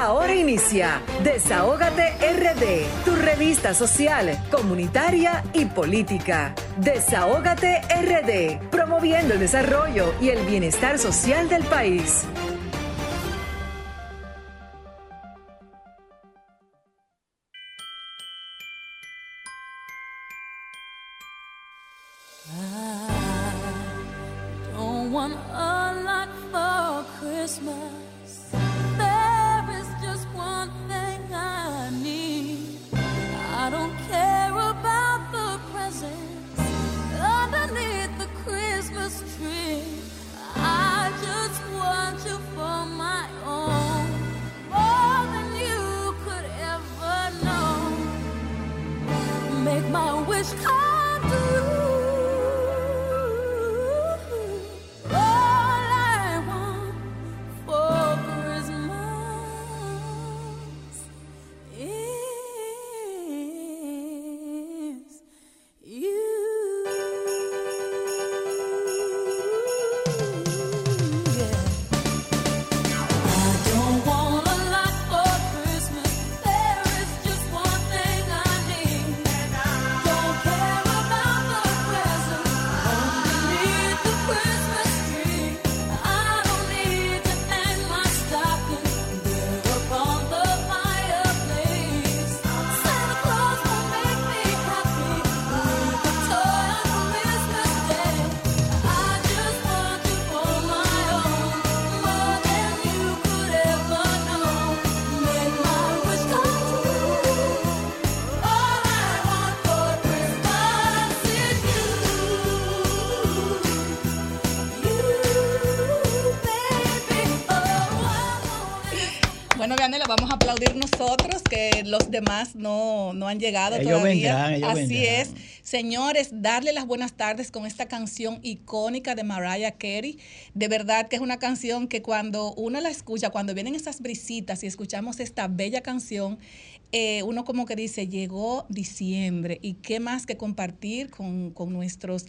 Ahora inicia Desahógate RD, tu revista social, comunitaria y política. Desahógate RD, promoviendo el desarrollo y el bienestar social del país. Los demás no, han llegado todavía. Así es. Señores, darle las buenas tardes con esta canción icónica de Mariah Carey. De verdad que es una canción que cuando uno la escucha, cuando vienen esas brisitas y escuchamos esta bella canción, eh, uno como que dice, llegó diciembre y qué más que compartir con, nuestros,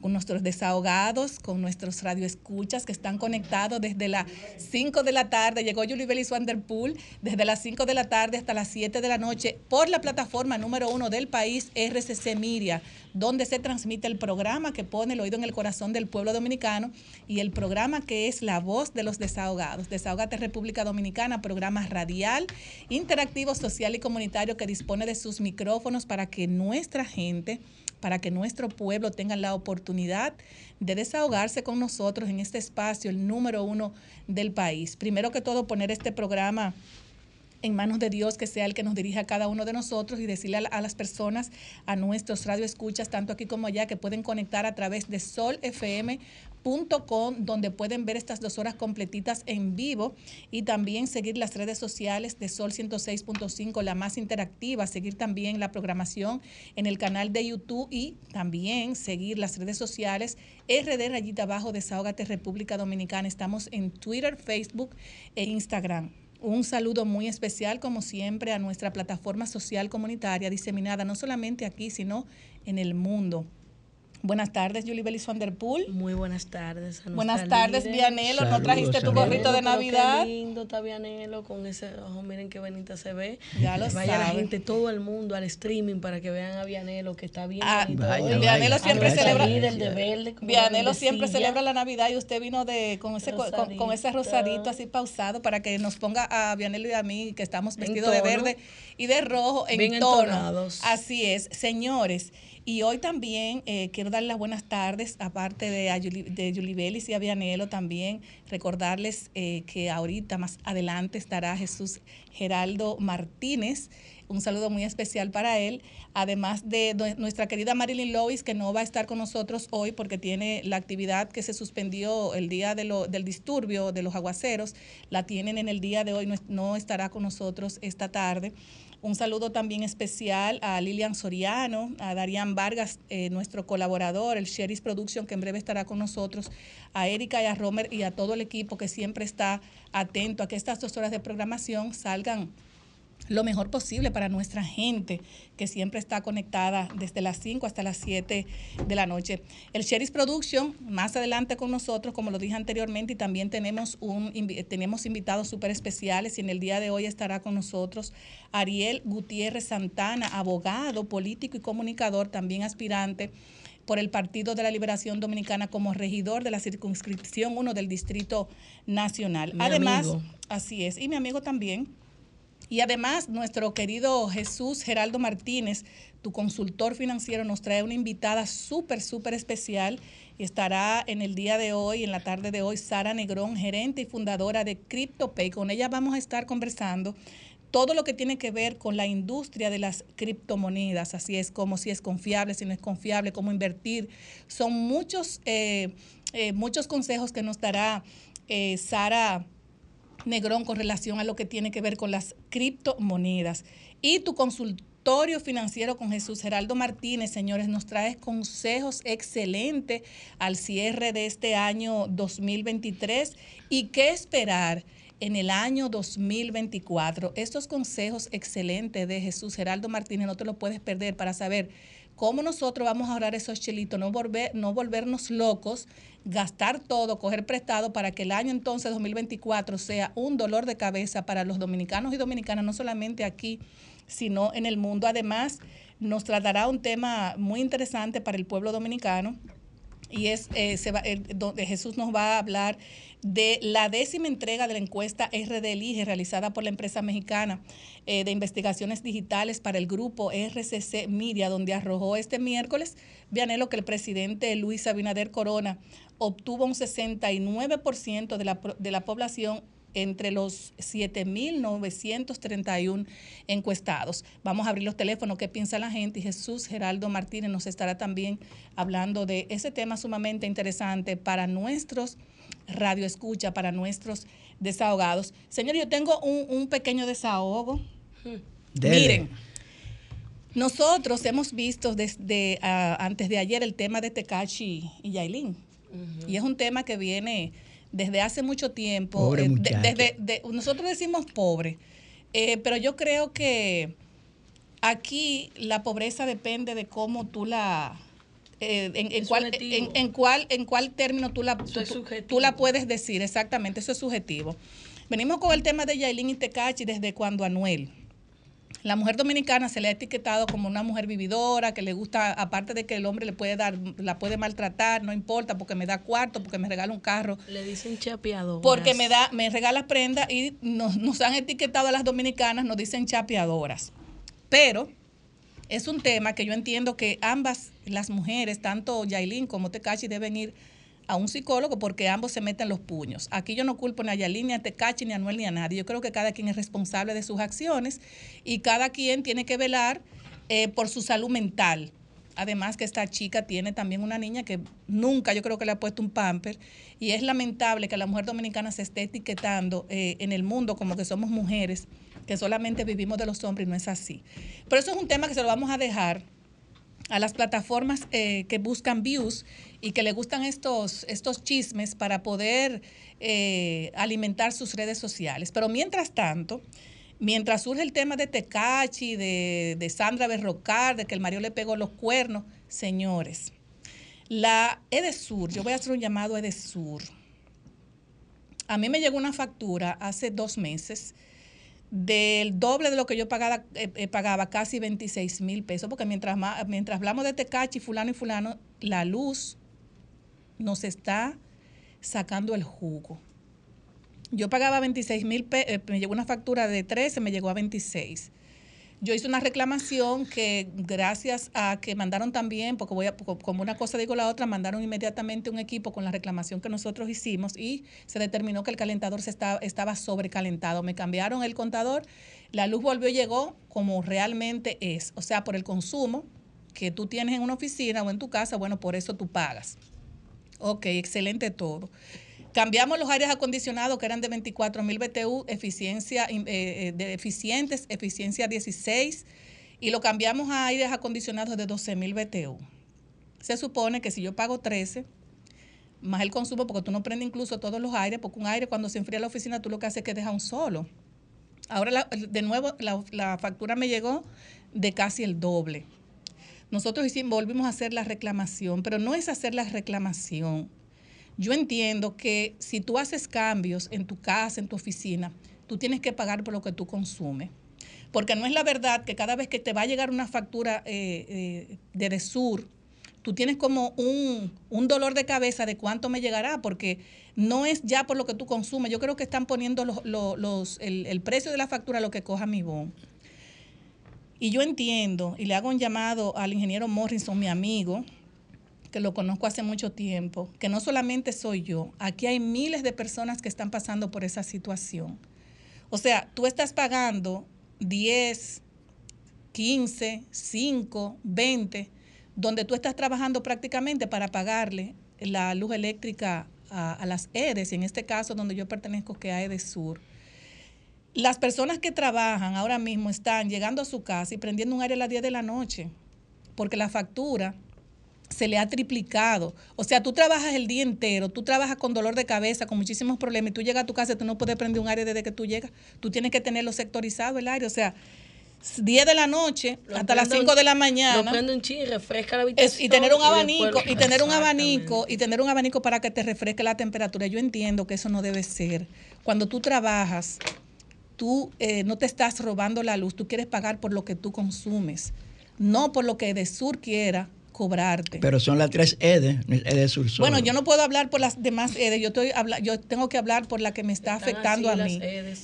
con nuestros desahogados, con nuestros radioescuchas que están conectados desde las 5 de la tarde. Llegó Julie Bellis Wanderpool desde las 5 de la tarde hasta las 7 de la noche por la plataforma número uno del país, RCC Miria donde se transmite el programa que pone el oído en el corazón del pueblo dominicano y el programa que es La Voz de los Desahogados. Desahogate República Dominicana, programa radial, interactivo, social y comunitario que dispone de sus micrófonos para que nuestra gente para que nuestro pueblo tenga la oportunidad de desahogarse con nosotros en este espacio, el número uno del país. Primero que todo, poner este programa en manos de Dios, que sea el que nos dirija a cada uno de nosotros y decirle a, las personas, a nuestros radioescuchas, tanto aquí como allá, que pueden conectar a través de solfm.com, donde pueden ver estas dos horas completitas en vivo y también seguir las redes sociales de Sol 106.5, la más interactiva, seguir también la programación en el canal de YouTube y también seguir las redes sociales RD Rayita Abajo, Desahógate República Dominicana. Estamos en Twitter, Facebook e Instagram. Un saludo muy especial, como siempre, a nuestra plataforma social comunitaria diseminada no solamente aquí, sino en el mundo. Buenas tardes, Julie Belis van der Poel. Muy buenas tardes. buenas tardes, Vianelo. ¿No trajiste tu gorrito de Navidad? Qué lindo está Vianelo con ese ojo. Miren qué bonita se ve. Ya lo Vaya la gente, todo el mundo al streaming para que vean a Vianelo, que está bien ah, Vianelo siempre celebra. Vianelo siempre celebra la Navidad y usted vino de con ese rosadito. Con, ese rosadito así pausado para que nos ponga a Vianelo y a mí, que estamos vestidos de verde y de rojo en bien tono. Entonados. Así es, señores. Y hoy también eh, quiero dar las buenas tardes, aparte de, a de y a también, recordarles eh, que ahorita más adelante estará Jesús Geraldo Martínez. Un saludo muy especial para él, además de nuestra querida Marilyn Lois, que no va a estar con nosotros hoy porque tiene la actividad que se suspendió el día de lo, del disturbio de los aguaceros, la tienen en el día de hoy, no estará con nosotros esta tarde. Un saludo también especial a Lilian Soriano, a Darían Vargas, eh, nuestro colaborador, el Sheris Production, que en breve estará con nosotros, a Erika y a Romer y a todo el equipo que siempre está atento a que estas dos horas de programación salgan lo mejor posible para nuestra gente que siempre está conectada desde las 5 hasta las 7 de la noche. El Sherry's Production, más adelante con nosotros, como lo dije anteriormente, y también tenemos, un, tenemos invitados súper especiales y en el día de hoy estará con nosotros Ariel Gutiérrez Santana, abogado, político y comunicador, también aspirante por el Partido de la Liberación Dominicana como regidor de la circunscripción 1 del Distrito Nacional. Además, así es, y mi amigo también y además, nuestro querido Jesús Geraldo Martínez, tu consultor financiero, nos trae una invitada súper, súper especial estará en el día de hoy, en la tarde de hoy, Sara Negrón, gerente y fundadora de CryptoPay. Con ella vamos a estar conversando todo lo que tiene que ver con la industria de las criptomonedas, así es como si es confiable, si no es confiable, cómo invertir. Son muchos, eh, eh, muchos consejos que nos dará eh, Sara Negrón con relación a lo que tiene que ver con las criptomonedas. Y tu consultorio financiero con Jesús Geraldo Martínez, señores, nos trae consejos excelentes al cierre de este año 2023 y qué esperar en el año 2024. Estos consejos excelentes de Jesús Geraldo Martínez no te los puedes perder para saber cómo nosotros vamos a ahorrar esos chelitos, no, volver, no volvernos locos, gastar todo, coger prestado para que el año entonces 2024 sea un dolor de cabeza para los dominicanos y dominicanas, no solamente aquí, sino en el mundo. Además, nos tratará un tema muy interesante para el pueblo dominicano y es eh, se va, donde Jesús nos va a hablar de la décima entrega de la encuesta RDLIGE realizada por la empresa mexicana eh, de investigaciones digitales para el grupo RCC Media, donde arrojó este miércoles, Vianelo, que el presidente Luis Abinader Corona obtuvo un 69% de la, de la población entre los 7.931 encuestados. Vamos a abrir los teléfonos, qué piensa la gente y Jesús Geraldo Martínez nos estará también hablando de ese tema sumamente interesante para nuestros radio escucha para nuestros desahogados. Señor, yo tengo un, pequeño desahogo. Miren, nosotros hemos visto desde ah, antes de ayer el tema de Tecachi y Yailin. Y es un tema que viene desde hace mucho tiempo. Eh, desde, nosotros decimos pobre, eh, pero yo creo que aquí la pobreza depende de cómo tú la eh, en, cuál, en, cuál, en cuál término tú la, tú, la puedes decir, exactamente, eso es subjetivo. Venimos con el tema de Yailin y Tecachi desde cuando Anuel. La mujer dominicana se le ha etiquetado como una mujer vividora, que le gusta, aparte de que el hombre le puede dar, la puede maltratar, no importa, porque me da cuarto, porque me regala un carro. Le dicen chapeador. Porque me da, me regala prenda y nos, nos han etiquetado a las dominicanas, nos dicen chapeadoras. Pero es un tema que yo entiendo que ambas las mujeres, tanto Yailin como Tecachi, deben ir a un psicólogo porque ambos se meten los puños. Aquí yo no culpo ni a Yailin, ni a Tecachi, ni a Anuel, ni a nadie. Yo creo que cada quien es responsable de sus acciones y cada quien tiene que velar eh, por su salud mental. Además que esta chica tiene también una niña que nunca yo creo que le ha puesto un pamper y es lamentable que la mujer dominicana se esté etiquetando eh, en el mundo como que somos mujeres que solamente vivimos de los hombres y no es así. Pero eso es un tema que se lo vamos a dejar a las plataformas eh, que buscan views y que le gustan estos, estos chismes para poder eh, alimentar sus redes sociales. Pero mientras tanto, mientras surge el tema de Tecachi, de, de Sandra Berrocar, de que el marido le pegó los cuernos, señores, la Edesur, yo voy a hacer un llamado a Edesur. A mí me llegó una factura hace dos meses del doble de lo que yo pagaba, eh, eh, pagaba casi 26 mil pesos, porque mientras, mientras hablamos de Tecachi, fulano y fulano, la luz nos está sacando el jugo. Yo pagaba 26 mil pesos, eh, me llegó una factura de 13, me llegó a 26 yo hice una reclamación que gracias a que mandaron también, porque voy a, como una cosa digo la otra, mandaron inmediatamente un equipo con la reclamación que nosotros hicimos y se determinó que el calentador estaba, estaba sobrecalentado. Me cambiaron el contador, la luz volvió y llegó como realmente es, o sea, por el consumo que tú tienes en una oficina o en tu casa, bueno, por eso tú pagas. Ok, excelente todo. Cambiamos los aires acondicionados que eran de 24 mil BTU, eficiencia, eh, eh, de eficientes, eficiencia 16, y lo cambiamos a aires acondicionados de 12 mil BTU. Se supone que si yo pago 13, más el consumo, porque tú no prendes incluso todos los aires, porque un aire cuando se enfría la oficina tú lo que haces es que deja un solo. Ahora, de nuevo, la, factura me llegó de casi el doble. Nosotros volvimos a hacer la reclamación, pero no es hacer la reclamación. Yo entiendo que si tú haces cambios en tu casa, en tu oficina, tú tienes que pagar por lo que tú consumes. Porque no es la verdad que cada vez que te va a llegar una factura eh, eh, de Desur, tú tienes como un, dolor de cabeza de cuánto me llegará, porque no es ya por lo que tú consumes. Yo creo que están poniendo los, el, precio de la factura lo que coja mi bon. Y yo entiendo, y le hago un llamado al ingeniero Morrison, mi amigo, que lo conozco hace mucho tiempo, que no solamente soy yo, aquí hay miles de personas que están pasando por esa situación. O sea, tú estás pagando 10, 15, 5, 20 donde tú estás trabajando prácticamente para pagarle la luz eléctrica a, las EDES, en este caso donde yo pertenezco, que es EDES Sur. Las personas que trabajan ahora mismo están llegando a su casa y prendiendo un aire a las 10 de la noche, porque la factura se le ha triplicado. O sea, tú trabajas el día entero, tú trabajas con dolor de cabeza, con muchísimos problemas, y tú llegas a tu casa y tú no puedes prender un aire desde que tú llegas. Tú tienes que tenerlo sectorizado el aire. O sea, 10 de la noche hasta las 5 de la mañana. un refresca la habitación. y tener un abanico, y, tener un abanico, y tener un abanico para que te refresque la temperatura. Yo entiendo que eso no debe ser. Cuando tú trabajas, tú eh, no te estás robando la luz, tú quieres pagar por lo que tú consumes, no por lo que de sur quiera cobrarte. Pero son las tres EDE, EDE Sur. Bueno, yo no puedo hablar por las demás EDE, yo, estoy, yo tengo que hablar por la que me está afectando a mí.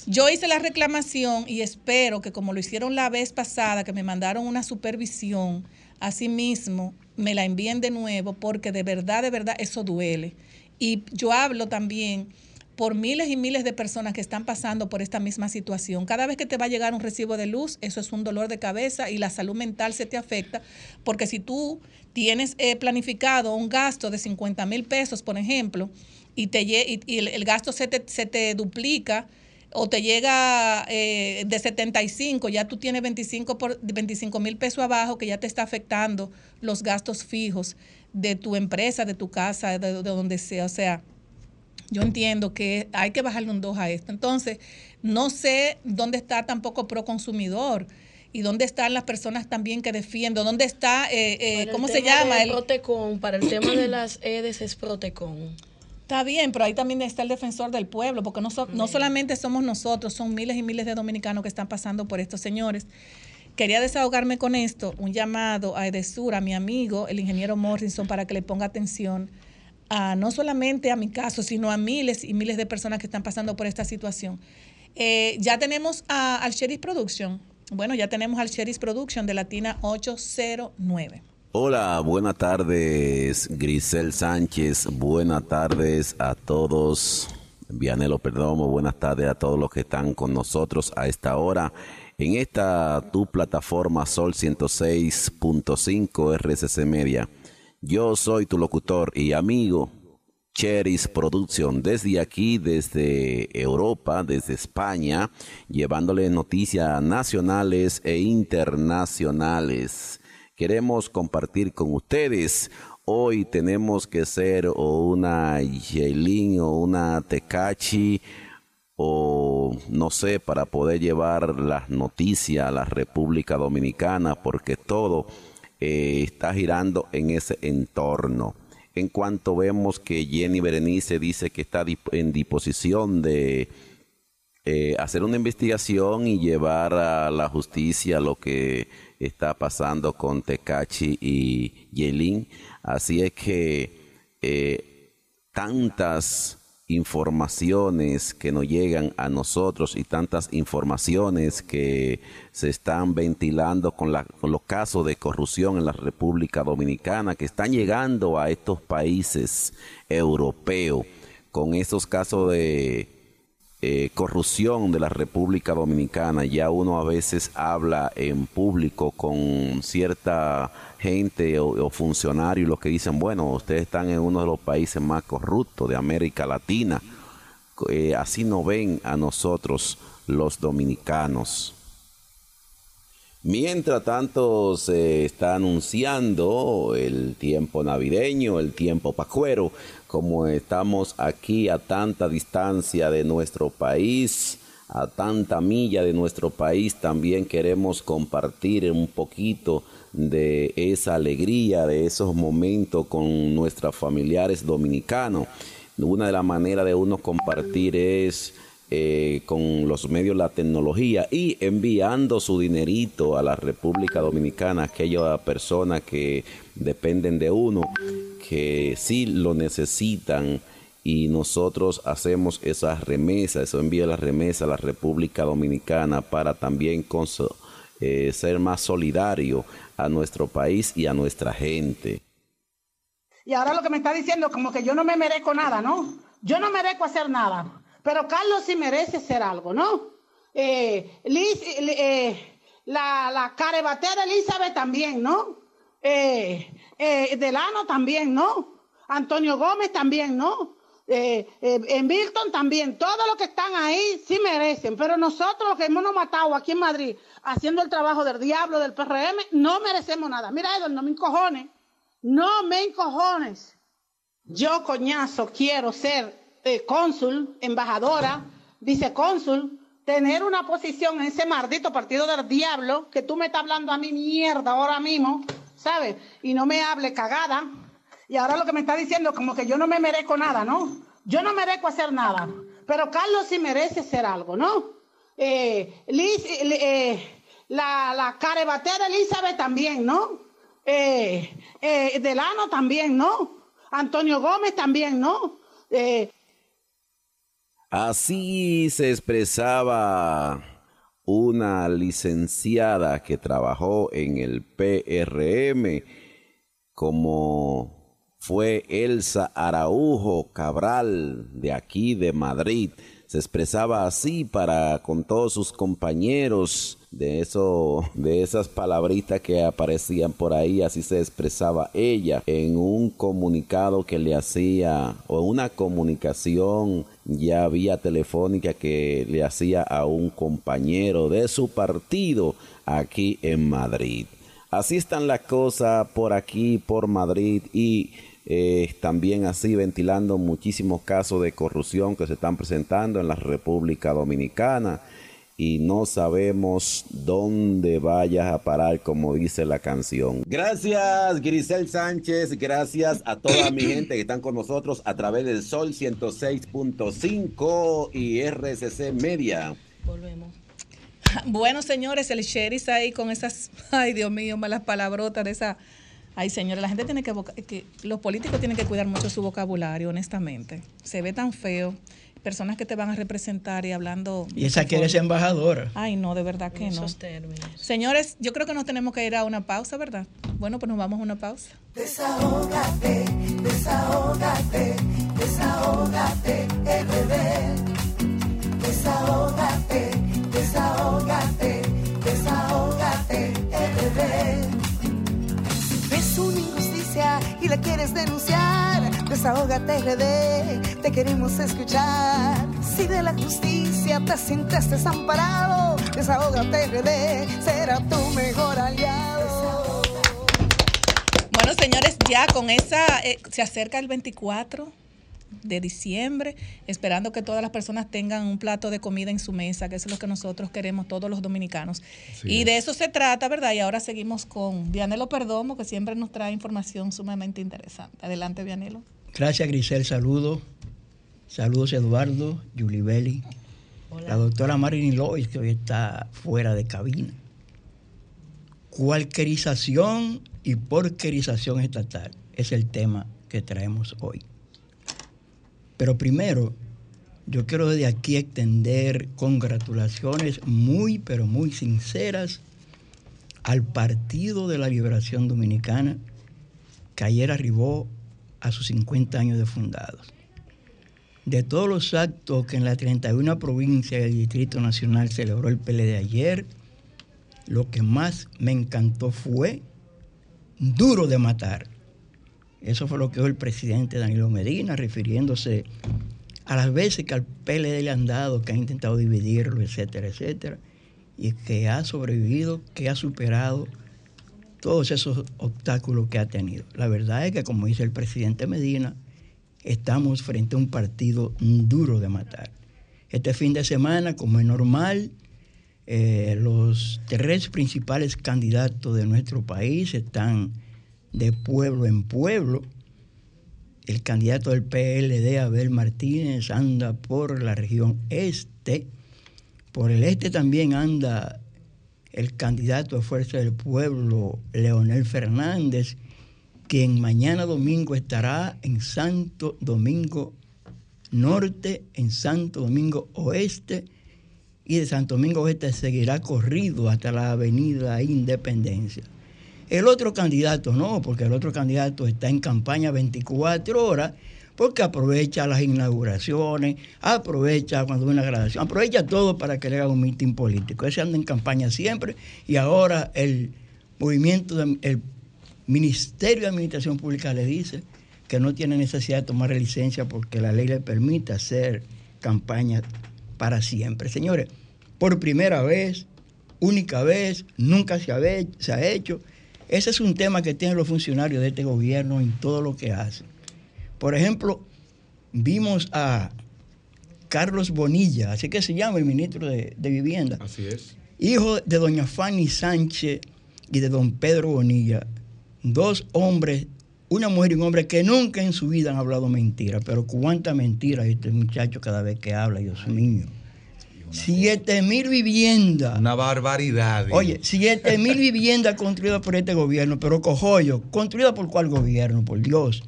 Yo hice la reclamación y espero que como lo hicieron la vez pasada, que me mandaron una supervisión, así mismo me la envíen de nuevo, porque de verdad, de verdad, eso duele. Y yo hablo también por miles y miles de personas que están pasando por esta misma situación. Cada vez que te va a llegar un recibo de luz, eso es un dolor de cabeza y la salud mental se te afecta, porque si tú tienes eh, planificado un gasto de 50 mil pesos, por ejemplo, y, te, y, el, gasto se te, se te duplica, o te llega eh, de 75, ya tú tienes 25 por 25 mil pesos abajo que ya te está afectando los gastos fijos de tu empresa, de tu casa, de, de donde sea. O sea, yo entiendo que hay que bajarle un 2 a esto. Entonces, no sé dónde está tampoco pro consumidor y dónde están las personas también que defienden, dónde está, eh, eh, ¿cómo se llama? El Protecon, para el tema de las EDES es Protecon. Está bien, pero ahí también está el defensor del pueblo, porque no, no solamente somos nosotros, son miles y miles de dominicanos que están pasando por estos señores. Quería desahogarme con esto, un llamado a Edesur, a mi amigo, el ingeniero Morrison, para que le ponga atención no solamente a mi caso, sino a miles y miles de personas que están pasando por esta situación. Eh, ya tenemos a, al Sheriff Production. Bueno, ya tenemos al Sheriff Production de Latina 809. Hola, buenas tardes, Grisel Sánchez. Buenas tardes a todos. Vianelo Perdomo, buenas tardes a todos los que están con nosotros a esta hora en esta tu plataforma Sol 106.5 RCC Media. Yo soy tu locutor y amigo Cheris Production desde aquí, desde Europa, desde España, llevándole noticias nacionales e internacionales. Queremos compartir con ustedes. Hoy tenemos que ser o una Yelin o una Tecachi o no sé, para poder llevar las noticias a la República Dominicana, porque todo está girando en ese entorno. En cuanto vemos que Jenny Berenice dice que está en disposición de eh, hacer una investigación y llevar a la justicia lo que está pasando con Tecachi y Yelin. Así es que eh, tantas informaciones que nos llegan a nosotros y tantas informaciones que se están ventilando con, la, con los casos de corrupción en la República Dominicana que están llegando a estos países europeos. Con esos casos de eh, corrupción de la República Dominicana. Ya uno a veces habla en público con cierta gente o, funcionarios los que dicen, bueno, ustedes están en uno de los países más corruptos de América Latina. Eh, así no ven a nosotros los dominicanos. Mientras tanto se está anunciando el tiempo navideño, el tiempo pacuero, como estamos aquí a tanta distancia de nuestro país, a tanta milla de nuestro país, también queremos compartir un poquito de esa alegría, de esos momentos con nuestros familiares dominicanos. Una de las maneras de uno compartir es eh, con los medios la tecnología y enviando su dinerito a la República Dominicana, aquellas personas que dependen de uno, que sí lo necesitan y nosotros hacemos esas remesas, eso envía la remesa a la República Dominicana para también eh, ser más solidario a nuestro país y a nuestra gente. Y ahora lo que me está diciendo como que yo no me merezco nada, ¿no? Yo no merezco hacer nada, pero Carlos sí merece hacer algo, ¿no? Eh, Liz, eh, la, la carebatera Elizabeth también, ¿no? Eh, eh, Delano también, ¿no? Antonio Gómez también, ¿no? Eh, eh, en Milton también, todos los que están ahí sí merecen, pero nosotros los que hemos matado aquí en Madrid haciendo el trabajo del diablo, del PRM, no merecemos nada. Mira, Edward, no me encojones, no me encojones. Yo, coñazo, quiero ser eh, cónsul, embajadora, vicecónsul, tener una posición en ese maldito partido del diablo que tú me estás hablando a mí mierda ahora mismo, ¿sabes? Y no me hable cagada y ahora lo que me está diciendo, como que yo no me merezco nada, ¿no? Yo no merezco hacer nada. Pero Carlos sí merece hacer algo, ¿no? Eh, Liz, eh, la, la carebatera Elizabeth también, ¿no? Eh, eh, Delano también, ¿no? Antonio Gómez también, ¿no? Eh, Así se expresaba una licenciada que trabajó en el PRM como fue Elsa Araujo Cabral de aquí de Madrid. Se expresaba así para con todos sus compañeros de eso de esas palabritas que aparecían por ahí, así se expresaba ella en un comunicado que le hacía o una comunicación ya vía telefónica que le hacía a un compañero de su partido aquí en Madrid. Así están las cosas por aquí, por Madrid y eh, también así ventilando muchísimos casos de corrupción que se están presentando en la República Dominicana y no sabemos dónde vayas a parar, como dice la canción. Gracias, Grisel Sánchez. Gracias a toda mi gente que están con nosotros a través del Sol 106.5 y RCC Media. Volvemos. Bueno, señores, el sheriff ahí con esas, ay Dios mío, malas palabrotas de esa Ay, señores, la gente tiene que, que, los políticos tienen que cuidar mucho su vocabulario, honestamente. Se ve tan feo. Personas que te van a representar y hablando. Y esa que eres embajadora. Ay, no, de verdad que no. Señores, yo creo que nos tenemos que ir a una pausa, ¿verdad? Bueno, pues nos vamos a una pausa. Desahógate, desahógate, desahógate, RD. Desahógate, desahógate, desahógate, RD y la quieres denunciar, desahógate RD, te queremos escuchar. Si de la justicia te sientes desamparado, desahógate RD, será tu mejor aliado. Bueno, señores, ya con esa, eh, se acerca el 24 de diciembre, esperando que todas las personas tengan un plato de comida en su mesa, que es lo que nosotros queremos todos los dominicanos. y de eso se trata, ¿verdad? Y ahora seguimos con Vianelo Perdomo, que siempre nos trae información sumamente interesante. Adelante, Vianelo. Gracias, Grisel. Saludos. Saludos, Eduardo, Belli, la doctora Marilyn Lois, que hoy está fuera de cabina. Cualquerización y porquerización estatal es el tema que traemos hoy. Pero primero, yo quiero desde aquí extender congratulaciones muy, pero muy sinceras al Partido de la Liberación Dominicana, que ayer arribó a sus 50 años de fundados. De todos los actos que en la 31 provincia del Distrito Nacional celebró el PLD ayer, lo que más me encantó fue duro de matar eso fue lo que dijo el presidente Danilo Medina, refiriéndose a las veces que al PLD le han dado, que ha intentado dividirlo, etcétera, etcétera, y que ha sobrevivido, que ha superado todos esos obstáculos que ha tenido. La verdad es que, como dice el presidente Medina, estamos frente a un partido duro de matar. Este fin de semana, como es normal, eh, los tres principales candidatos de nuestro país están de pueblo en pueblo. El candidato del PLD, Abel Martínez, anda por la región este. Por el este también anda el candidato de Fuerza del Pueblo, Leonel Fernández, quien mañana domingo estará en Santo Domingo Norte, en Santo Domingo Oeste, y de Santo Domingo Oeste seguirá corrido hasta la Avenida Independencia. El otro candidato no, porque el otro candidato está en campaña 24 horas, porque aprovecha las inauguraciones, aprovecha cuando hay una graduación, aprovecha todo para que le haga un mitin político. Ese anda en campaña siempre y ahora el movimiento, el Ministerio de Administración Pública le dice que no tiene necesidad de tomar licencia porque la ley le permite hacer campaña para siempre. Señores, por primera vez, única vez, nunca se ha hecho. Ese es un tema que tienen los funcionarios de este gobierno en todo lo que hacen. Por ejemplo, vimos a Carlos Bonilla, así que se llama el ministro de, de Vivienda. Así es. Hijo de doña Fanny Sánchez y de don Pedro Bonilla dos hombres, una mujer y un hombre que nunca en su vida han hablado mentira, pero cuánta mentira este muchacho cada vez que habla, Dios mío. Siete mil viviendas. Una barbaridad. Oye, siete mil viviendas construidas por este gobierno, pero cojollo, ¿construidas por cuál gobierno? Por Dios.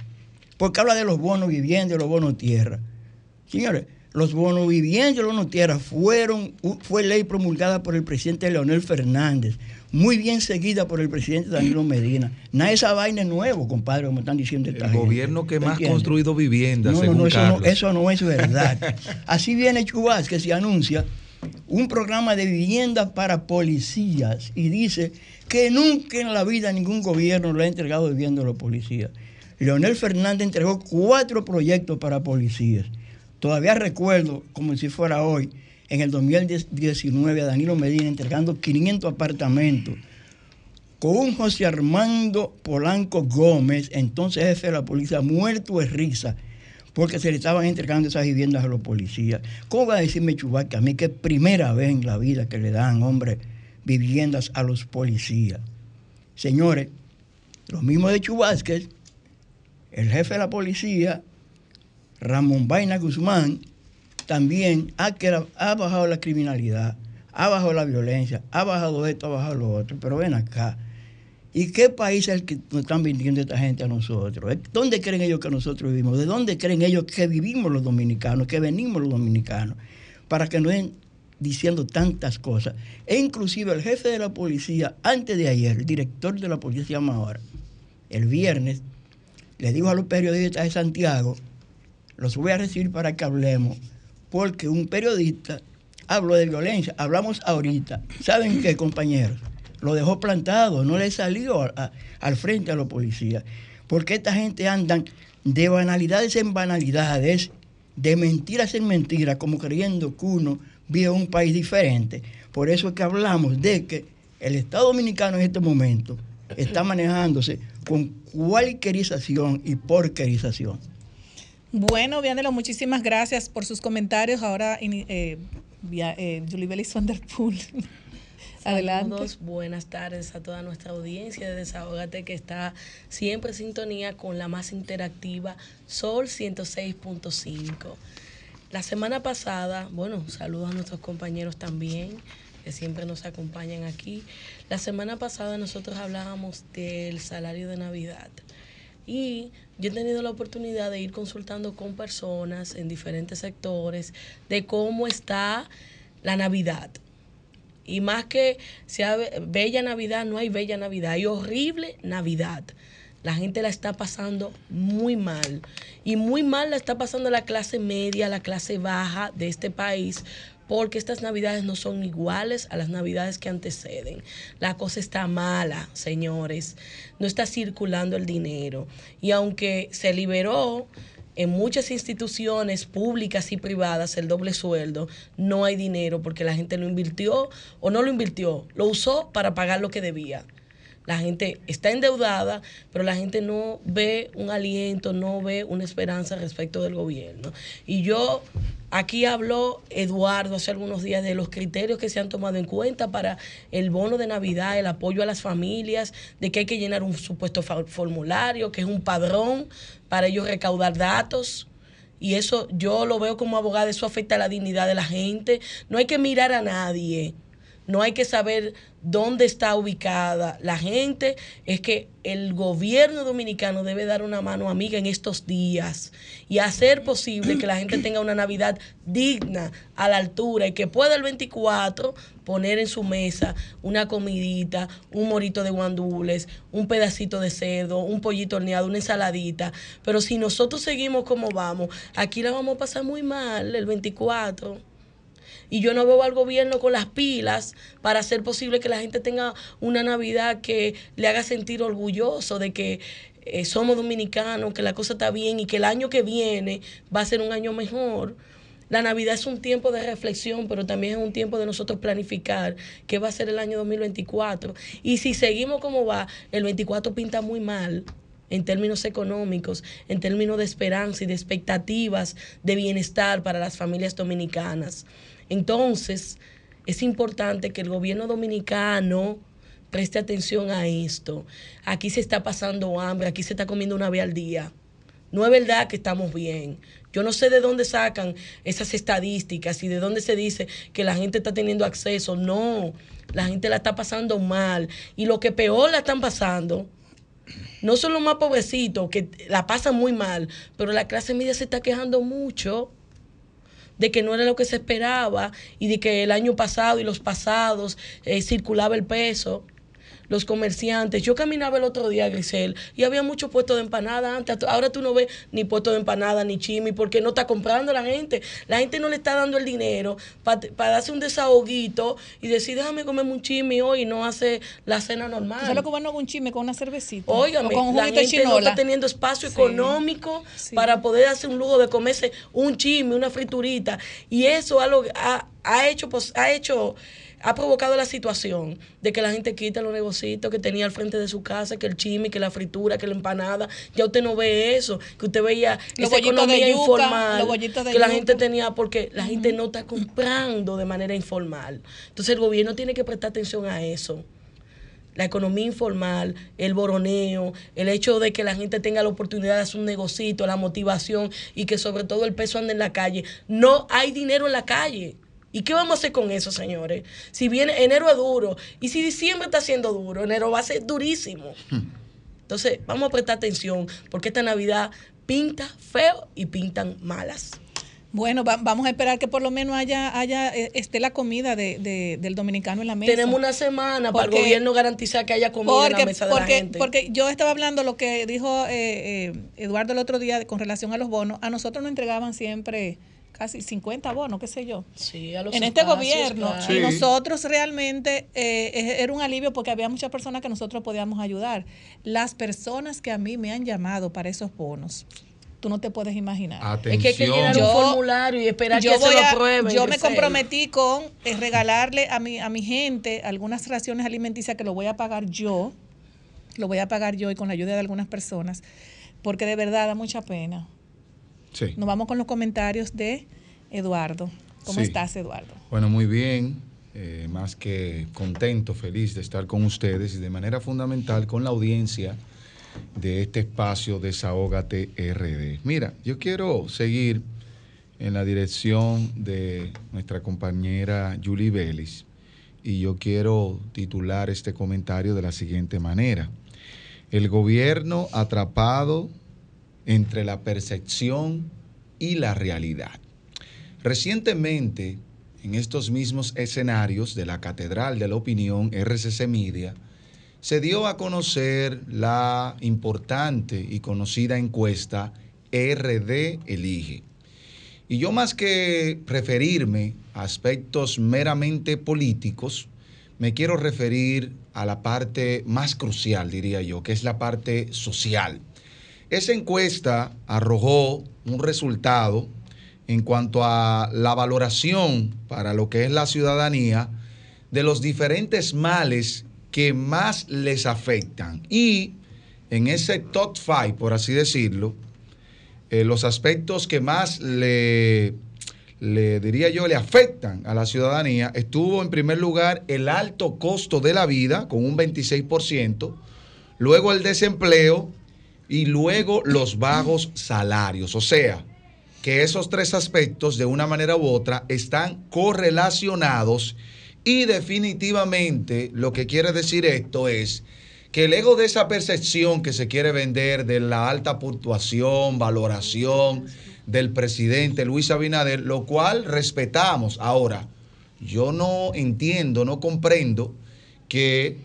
Porque habla de los bonos viviendas y los bonos tierra. Señores, los bonos viviendas y los bonos tierra fueron, fue ley promulgada por el presidente Leonel Fernández muy bien seguida por el presidente Danilo Medina. Nada de esa vaina es nuevo, compadre, como están diciendo esta El gobierno que más ha construido viviendas, no, no, eso no, eso no es verdad. Así viene Chubás, que se anuncia un programa de vivienda para policías y dice que nunca en la vida ningún gobierno le ha entregado vivienda a los policías. Leonel Fernández entregó cuatro proyectos para policías. Todavía recuerdo, como si fuera hoy, en el 2019 a Danilo Medina entregando 500 apartamentos con un José Armando Polanco Gómez, entonces jefe de la policía, muerto de risa, porque se le estaban entregando esas viviendas a los policías. ¿Cómo va a decirme Chubaca a mí que es primera vez en la vida que le dan, hombre, viviendas a los policías? Señores, lo mismo de Chubásquez, el jefe de la policía, Ramón Vaina Guzmán, también ha, ha bajado la criminalidad, ha bajado la violencia, ha bajado esto, ha bajado lo otro. Pero ven acá. ¿Y qué país es el que nos están vendiendo esta gente a nosotros? ¿Dónde creen ellos que nosotros vivimos? ¿De dónde creen ellos que vivimos los dominicanos, que venimos los dominicanos? Para que nos den diciendo tantas cosas. E inclusive el jefe de la policía, antes de ayer, el director de la policía se llama ahora, el viernes, le dijo a los periodistas de Santiago, los voy a recibir para que hablemos porque un periodista habló de violencia. Hablamos ahorita. ¿Saben qué, compañeros? Lo dejó plantado, no le salió al frente a los policías. Porque esta gente andan de banalidades en banalidades, de mentiras en mentiras, como creyendo que uno vive un país diferente. Por eso es que hablamos de que el Estado Dominicano en este momento está manejándose con cualquierización y porquerización. Bueno, Vianelo, muchísimas gracias por sus comentarios. Ahora, eh, eh, Julie Belis Vanderpool. Adelante. buenas tardes a toda nuestra audiencia de Desahogate que está siempre en sintonía con la más interactiva Sol 106.5. La semana pasada, bueno, saludos a nuestros compañeros también que siempre nos acompañan aquí. La semana pasada nosotros hablábamos del salario de Navidad. Y yo he tenido la oportunidad de ir consultando con personas en diferentes sectores de cómo está la Navidad. Y más que sea bella Navidad, no hay bella Navidad, hay horrible Navidad. La gente la está pasando muy mal. Y muy mal la está pasando la clase media, la clase baja de este país, porque estas navidades no son iguales a las navidades que anteceden. La cosa está mala, señores. No está circulando el dinero. Y aunque se liberó en muchas instituciones públicas y privadas el doble sueldo, no hay dinero porque la gente lo invirtió o no lo invirtió, lo usó para pagar lo que debía. La gente está endeudada, pero la gente no ve un aliento, no ve una esperanza respecto del gobierno. Y yo Aquí habló Eduardo hace algunos días de los criterios que se han tomado en cuenta para el bono de Navidad, el apoyo a las familias, de que hay que llenar un supuesto formulario, que es un padrón para ellos recaudar datos. Y eso yo lo veo como abogado, eso afecta a la dignidad de la gente. No hay que mirar a nadie no hay que saber dónde está ubicada la gente, es que el gobierno dominicano debe dar una mano amiga en estos días y hacer posible que la gente tenga una Navidad digna, a la altura, y que pueda el 24 poner en su mesa una comidita, un morito de guandules, un pedacito de cerdo, un pollito horneado, una ensaladita. Pero si nosotros seguimos como vamos, aquí la vamos a pasar muy mal el 24 y yo no veo al gobierno con las pilas para hacer posible que la gente tenga una Navidad que le haga sentir orgulloso de que eh, somos dominicanos, que la cosa está bien y que el año que viene va a ser un año mejor. La Navidad es un tiempo de reflexión, pero también es un tiempo de nosotros planificar qué va a ser el año 2024. Y si seguimos como va, el 24 pinta muy mal en términos económicos, en términos de esperanza y de expectativas de bienestar para las familias dominicanas. Entonces, es importante que el gobierno dominicano preste atención a esto. Aquí se está pasando hambre, aquí se está comiendo una vez al día. No es verdad que estamos bien. Yo no sé de dónde sacan esas estadísticas y de dónde se dice que la gente está teniendo acceso. No, la gente la está pasando mal. Y lo que peor la están pasando, no son los más pobrecitos, que la pasan muy mal, pero la clase media se está quejando mucho de que no era lo que se esperaba y de que el año pasado y los pasados eh, circulaba el peso los comerciantes. Yo caminaba el otro día, Grisel, y había muchos puestos de empanada antes. Ahora tú no ves ni puestos de empanada ni chimi porque no está comprando la gente. La gente no le está dando el dinero para darse un desahoguito y decir, déjame comerme un chimi hoy y no hace la cena normal. ¿Sabes lo que bueno un chimi con una cervecita? Óigame, con un la gente no está teniendo espacio económico para poder hacer un lujo de comerse un chimi, una friturita. Y eso ha, ha hecho, pues, ha hecho ha provocado la situación de que la gente quita los negocios que tenía al frente de su casa, que el chimi, que la fritura, que la empanada. Ya usted no ve eso, que usted veía esa economía informal que la gente tenía, porque la gente no está comprando de manera informal. Entonces el gobierno tiene que prestar atención a eso la economía informal, el boroneo, el hecho de que la gente tenga la oportunidad de hacer un negocito, la motivación y que sobre todo el peso ande en la calle. No hay dinero en la calle. ¿Y qué vamos a hacer con eso, señores? Si viene enero es duro y si diciembre está siendo duro, enero va a ser durísimo. Entonces, vamos a prestar atención porque esta Navidad pinta feo y pintan malas. Bueno, vamos a esperar que por lo menos haya, haya eh, esté la comida de, del dominicano en la mesa. Tenemos una semana para el gobierno garantizar que haya comida en la mesa de la gente. Porque yo estaba hablando lo que dijo eh, eh, Eduardo el otro día con relación a los bonos. A nosotros nos entregaban siempre casi 50 bonos, qué sé yo. Sí, a los en este gobierno. Y nosotros realmente eh, era un alivio porque había muchas personas que nosotros podíamos ayudar. Las personas que a mí me han llamado para esos bonos, tú no te puedes imaginar. Es que hay que llenar un formulario y esperar que se lo aprueben. Yo me comprometí con eh, regalarle a mi, a mi gente algunas raciones alimenticias que lo voy a pagar yo, lo voy a pagar yo y con la ayuda de algunas personas, porque de verdad da mucha pena nos vamos con los comentarios de Eduardo. ¿Cómo estás, Eduardo? Bueno, muy bien. Eh, más que contento, feliz de estar con ustedes y de manera fundamental con la audiencia de este espacio Desahógate RD. Mira, yo quiero seguir en la dirección de nuestra compañera Julie Vélez y yo quiero titular este comentario de la siguiente manera. El gobierno atrapado entre la percepción y la realidad. Recientemente, en estos mismos escenarios de la Catedral de la Opinión RCC Media, se dio a conocer la importante y conocida encuesta RD Elige. Y yo más que referirme a aspectos meramente políticos, me quiero referir a la parte más crucial, diría yo, que es la parte social esa encuesta arrojó un resultado en cuanto a la valoración para lo que es la ciudadanía de los diferentes males que más les afectan. Y en ese top five, por así decirlo, eh, los aspectos que más le, le diría yo, le afectan a la ciudadanía, estuvo en primer lugar el alto costo de la vida, con un 26%, luego el desempleo y luego los bajos salarios. O sea, que esos tres aspectos, de una manera u otra, están correlacionados y definitivamente lo que quiere decir esto es que el ego de esa percepción que se quiere vender de la alta puntuación, valoración, del presidente Luis Abinader, lo cual respetamos. Ahora, yo no entiendo, no comprendo que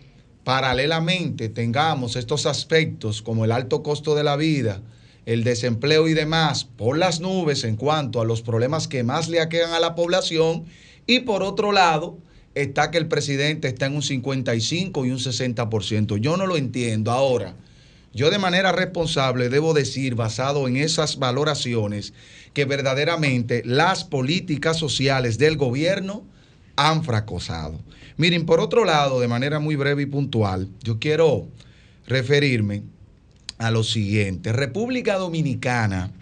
paralelamente tengamos estos aspectos como el alto costo de la vida, el desempleo y demás por las nubes en cuanto a los problemas que más le aquejan a la población y por otro lado está que el presidente está en un 55 y un 60%. Yo no lo entiendo. Ahora, yo de manera responsable debo decir, basado en esas valoraciones, que verdaderamente las políticas sociales del gobierno han fracasado. Miren, por otro lado, de manera muy breve y puntual, yo quiero referirme a lo siguiente. República Dominicana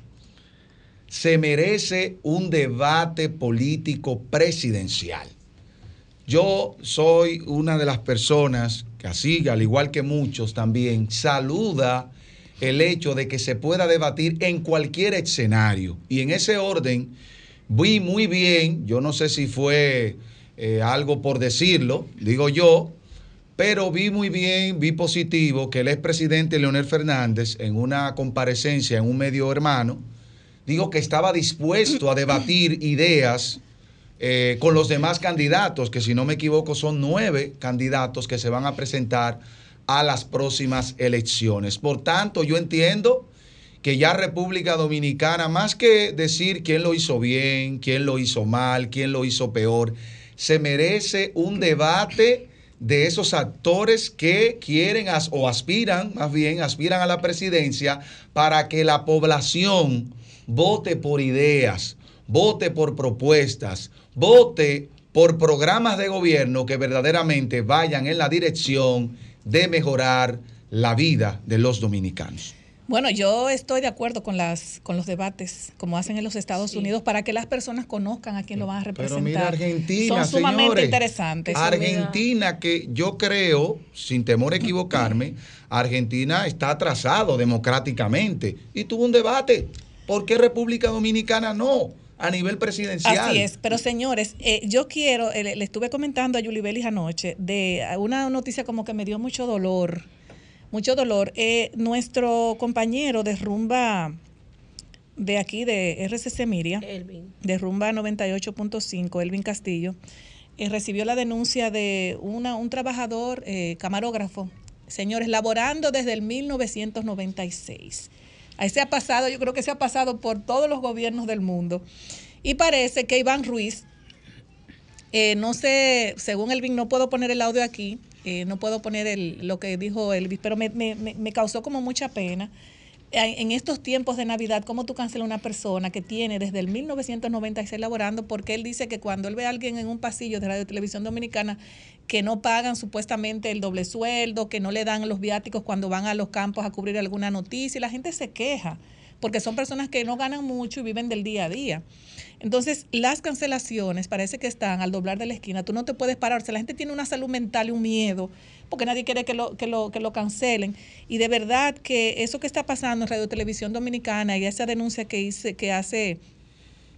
se merece un debate político presidencial. Yo soy una de las personas que así, al igual que muchos también, saluda el hecho de que se pueda debatir en cualquier escenario. Y en ese orden, vi muy bien, yo no sé si fue eh, algo por decirlo, digo yo, pero vi muy bien, vi positivo que el expresidente Leonel Fernández, en una comparecencia en un medio hermano, dijo que estaba dispuesto a debatir ideas eh, con los demás candidatos, que si no me equivoco son nueve candidatos que se van a presentar a las próximas elecciones. Por tanto, yo entiendo que ya República Dominicana, más que decir quién lo hizo bien, quién lo hizo mal, quién lo hizo peor, se merece un debate de esos actores que quieren o aspiran, más bien, aspiran a la presidencia para que la población vote por ideas, vote por propuestas, vote por programas de gobierno que verdaderamente vayan en la dirección de mejorar la vida de los dominicanos. Bueno, yo estoy de acuerdo con las con los debates como hacen en los Estados Unidos para que las personas conozcan a quién lo van a representar. Pero mira Argentina, son sumamente interesantes. Argentina que yo creo, sin temor a equivocarme, Argentina está atrasado democráticamente y tuvo un debate. ¿Por qué República Dominicana no? a nivel presidencial. Así es, pero señores, eh, yo quiero, eh, le estuve comentando a Yuli Belis anoche de una noticia como que me dio mucho dolor, mucho dolor. Eh, nuestro compañero de rumba de aquí, de RCC Miria, de rumba 98.5, Elvin Castillo, recibió la denuncia de una, un trabajador camarógrafo, señores, laborando desde el 1996 Ahí se ha pasado, yo creo que se ha pasado por todos los gobiernos del mundo. Y parece que Iván Ruiz, eh, no sé, según Elvin, no puedo poner el audio aquí, eh, no puedo poner el, lo que dijo Elvis, pero me, me, me causó como mucha pena en estos tiempos de Navidad, ¿cómo tú cancelas a una persona que tiene desde el 1996 laborando? Porque él dice que cuando él ve a alguien en un pasillo de radio televisión dominicana que no pagan supuestamente el doble sueldo, que no le dan los viáticos cuando van a los campos a cubrir alguna noticia, y la gente se queja, porque son personas que no ganan mucho y viven del día a día. Entonces, las cancelaciones parece que están al doblar de la esquina. Tú no te puedes parar. O sea, la gente tiene una salud mental y un miedo porque nadie quiere que lo, que lo, que lo cancelen. Y de verdad que eso que está pasando en Radio Televisión Dominicana y esa denuncia que, hice, que hace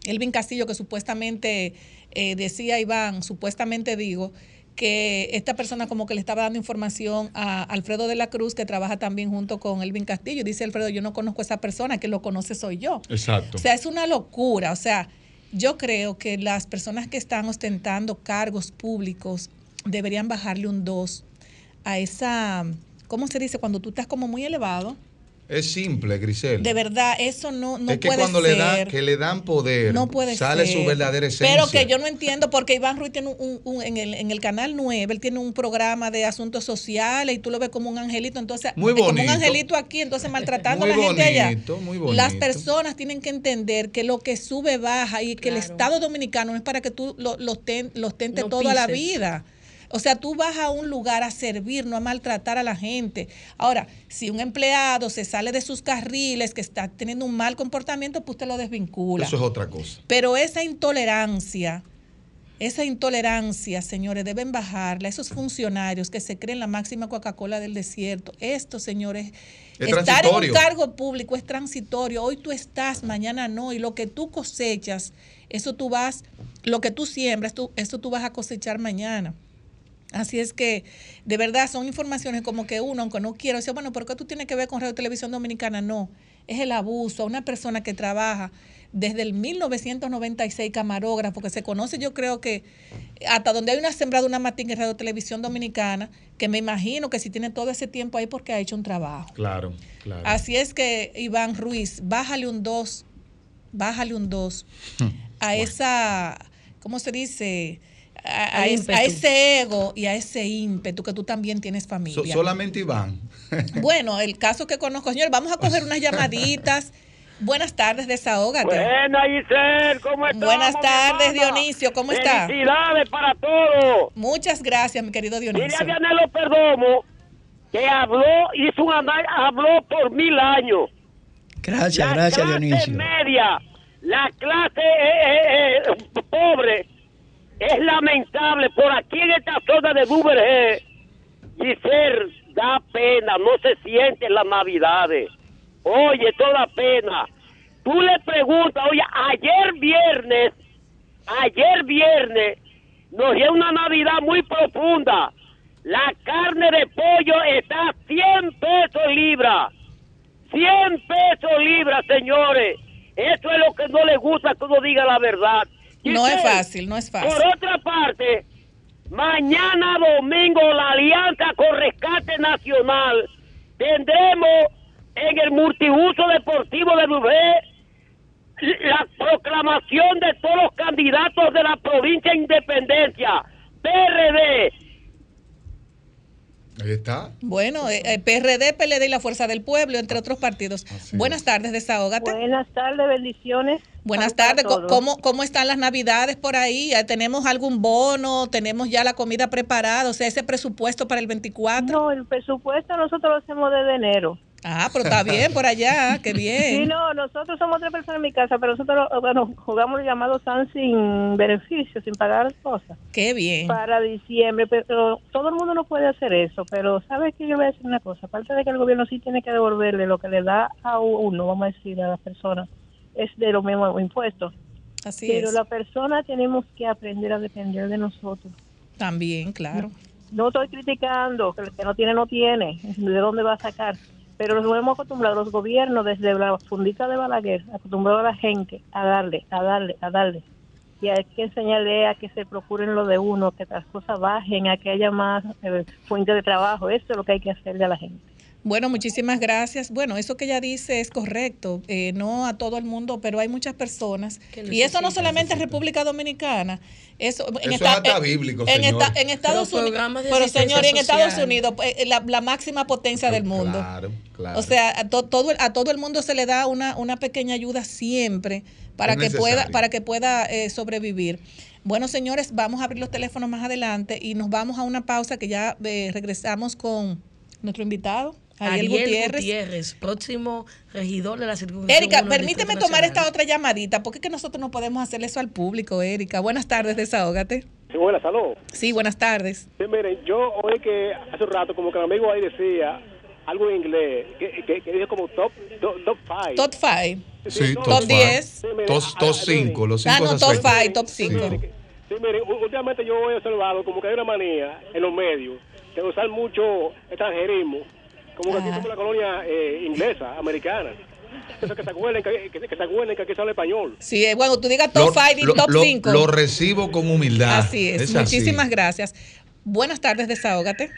Elvin Castillo, que supuestamente eh, decía Iván, supuestamente digo, que esta persona como que le estaba dando información a Alfredo de la Cruz, que trabaja también junto con Elvin Castillo. Dice Alfredo, yo no conozco a esa persona, que lo conoce soy yo. Exacto. O sea, es una locura. O sea, yo creo que las personas que están ostentando cargos públicos deberían bajarle un 2 a esa, ¿cómo se dice? Cuando tú estás como muy elevado es simple, Grisel. De verdad, eso no, no es que cuando le dan que le dan poder, no puede sale su verdadera esencia. Pero que yo no entiendo porque Iván Ruiz tiene un, en, el, en el canal 9, él tiene un programa de asuntos sociales y tú lo ves como un angelito, entonces muy bonito. como un angelito aquí, entonces maltratando a la gente allá. Muy bonito. Las personas tienen que entender que lo que sube baja y que el Estado dominicano no es para que tú los lo, ten, los tentes toda la vida. O sea, tú vas a un lugar a servir, no a maltratar a la gente. Ahora, si un empleado se sale de sus carriles, que está teniendo un mal comportamiento, pues te lo desvincula. Eso es otra cosa. Pero esa intolerancia, esa intolerancia, señores, deben bajarla. Esos funcionarios que se creen la máxima Coca-Cola del desierto, estos señores, estar en un cargo público es transitorio. Hoy tú estás, mañana no. Y lo que tú cosechas, eso tú vas, lo que tú siembras, tú, eso tú vas a cosechar mañana. Así es que, de verdad, son informaciones como que uno, aunque no quiera, decir, bueno, ¿por qué tú tienes que ver con Radio Televisión Dominicana? No, es el abuso a una persona que trabaja desde el 1996 camarógrafo, que se conoce yo creo que hasta donde hay una sembrada, una matinga en Radio Televisión Dominicana, que me imagino que si tiene todo ese tiempo ahí porque ha hecho un trabajo. Claro, claro. Así es que, Iván Ruiz, bájale un 2, bájale un 2 hmm. a esa, ¿cómo se dice? A, ese ego y a ese ímpetu que tú también tienes familia. solamente Iván. bueno, el caso que conozco, señor, vamos a coger unas llamaditas. Buenas tardes, desahógate. Buenas, Giselle, ¿cómo estás? Buenas tardes, Dionisio, ¿cómo está? Felicidades para todos. Muchas gracias, mi querido Dionisio. Mira, Dianelo Perdomo, que habló, hizo un habló por mil años. Gracias, gracias, Dionisio. media, la clase eh, eh, eh, pobre, es lamentable. Por aquí en esta zona de Duvergé, Giselle, da pena, no se sienten las navidades. Oye, toda pena. Tú le preguntas, oye, ayer viernes, ayer viernes, nos dio una Navidad muy profunda. La carne de pollo está a 100 pesos libra. 100 pesos libra, señores. Eso es lo que no le gusta que uno diga la verdad. No es fácil, no es fácil. Por otra parte, mañana domingo la Alianza con Rescate Nacional tendremos en el multiuso deportivo de Dubé la proclamación de todos los candidatos de la provincia de Independencia, PRD. Ahí está. Bueno, eh, eh PRD, PLD y la Fuerza del Pueblo, entre otros partidos. Buenas tardes, desahógate. Buenas tardes, bendiciones. Buenas tardes, ¿Cómo, ¿cómo están las navidades por ahí? ¿Tenemos algún bono? ¿Tenemos ya la comida preparada? O sea, ese presupuesto para el 24. No, el presupuesto nosotros lo hacemos desde enero. Ah, pero está bien por allá, qué bien. Sí, no, nosotros somos tres personas en mi casa, pero nosotros bueno, jugamos el llamado SAN sin beneficio, sin pagar cosas. Qué bien. Para diciembre, pero todo el mundo no puede hacer eso, pero ¿sabes qué? Yo voy a decir una cosa, aparte de que el gobierno sí tiene que devolverle lo que le da a uno, vamos a decir, a las personas, es de los mismos impuestos. Así pero la persona tenemos que aprender a depender de nosotros. También, claro. No, no estoy criticando, que el que no tiene, no tiene. ¿De dónde va a sacar? Pero nos hemos acostumbrado los gobiernos desde la fundita de Balaguer, acostumbrado a la gente a darle, a darle, a darle. Y hay que enseñarle a que se procuren lo de uno, que las cosas bajen, a que haya más eh, fuente de trabajo. Eso es lo que hay que hacerle a la gente. Bueno, muchísimas gracias. Bueno, eso que ella dice es correcto, eh, no a todo el mundo, pero hay muchas personas. Y eso no solamente es República Dominicana. Eso, en es hasta bíblico, en, en Estados Unidos. Pero, señor, en Estados Unidos, eh, la, máxima potencia del mundo. Claro, claro. O sea, a, todo, a todo el mundo se le da una, una pequeña ayuda siempre para que pueda, para que pueda eh, sobrevivir. Bueno, señores, vamos a abrir los teléfonos más adelante y nos vamos a una pausa que ya regresamos con nuestro invitado. Ariel, Gutiérrez. próximo regidor de la circunstancia. Erika, permíteme tomar esta otra llamadita, porque es que nosotros no podemos hacer eso al público, Erika. Buenas tardes, desahógate. Sí, buenas, salud. Sí, buenas tardes. Sí, miren, yo oí que hace un rato, como que el amigo ahí decía algo en inglés, que, que, que dijo como top 5. Top 5. Top 5. Sí, top 10. Top 5, los 5 Ah, no, top 5, top 5. Sí, miren, últimamente yo he observado como que hay una manía en los medios de usar mucho extranjerismo como que aquí somos la colonia eh, inglesa, americana. Eso que se acuerden que, que, se acuerden que aquí habla español. Sí, eh, bueno, tú digas top 5 y top 5. Lo, recibo con humildad. Así es. Muchísimas gracias. Buenas tardes, desahógate.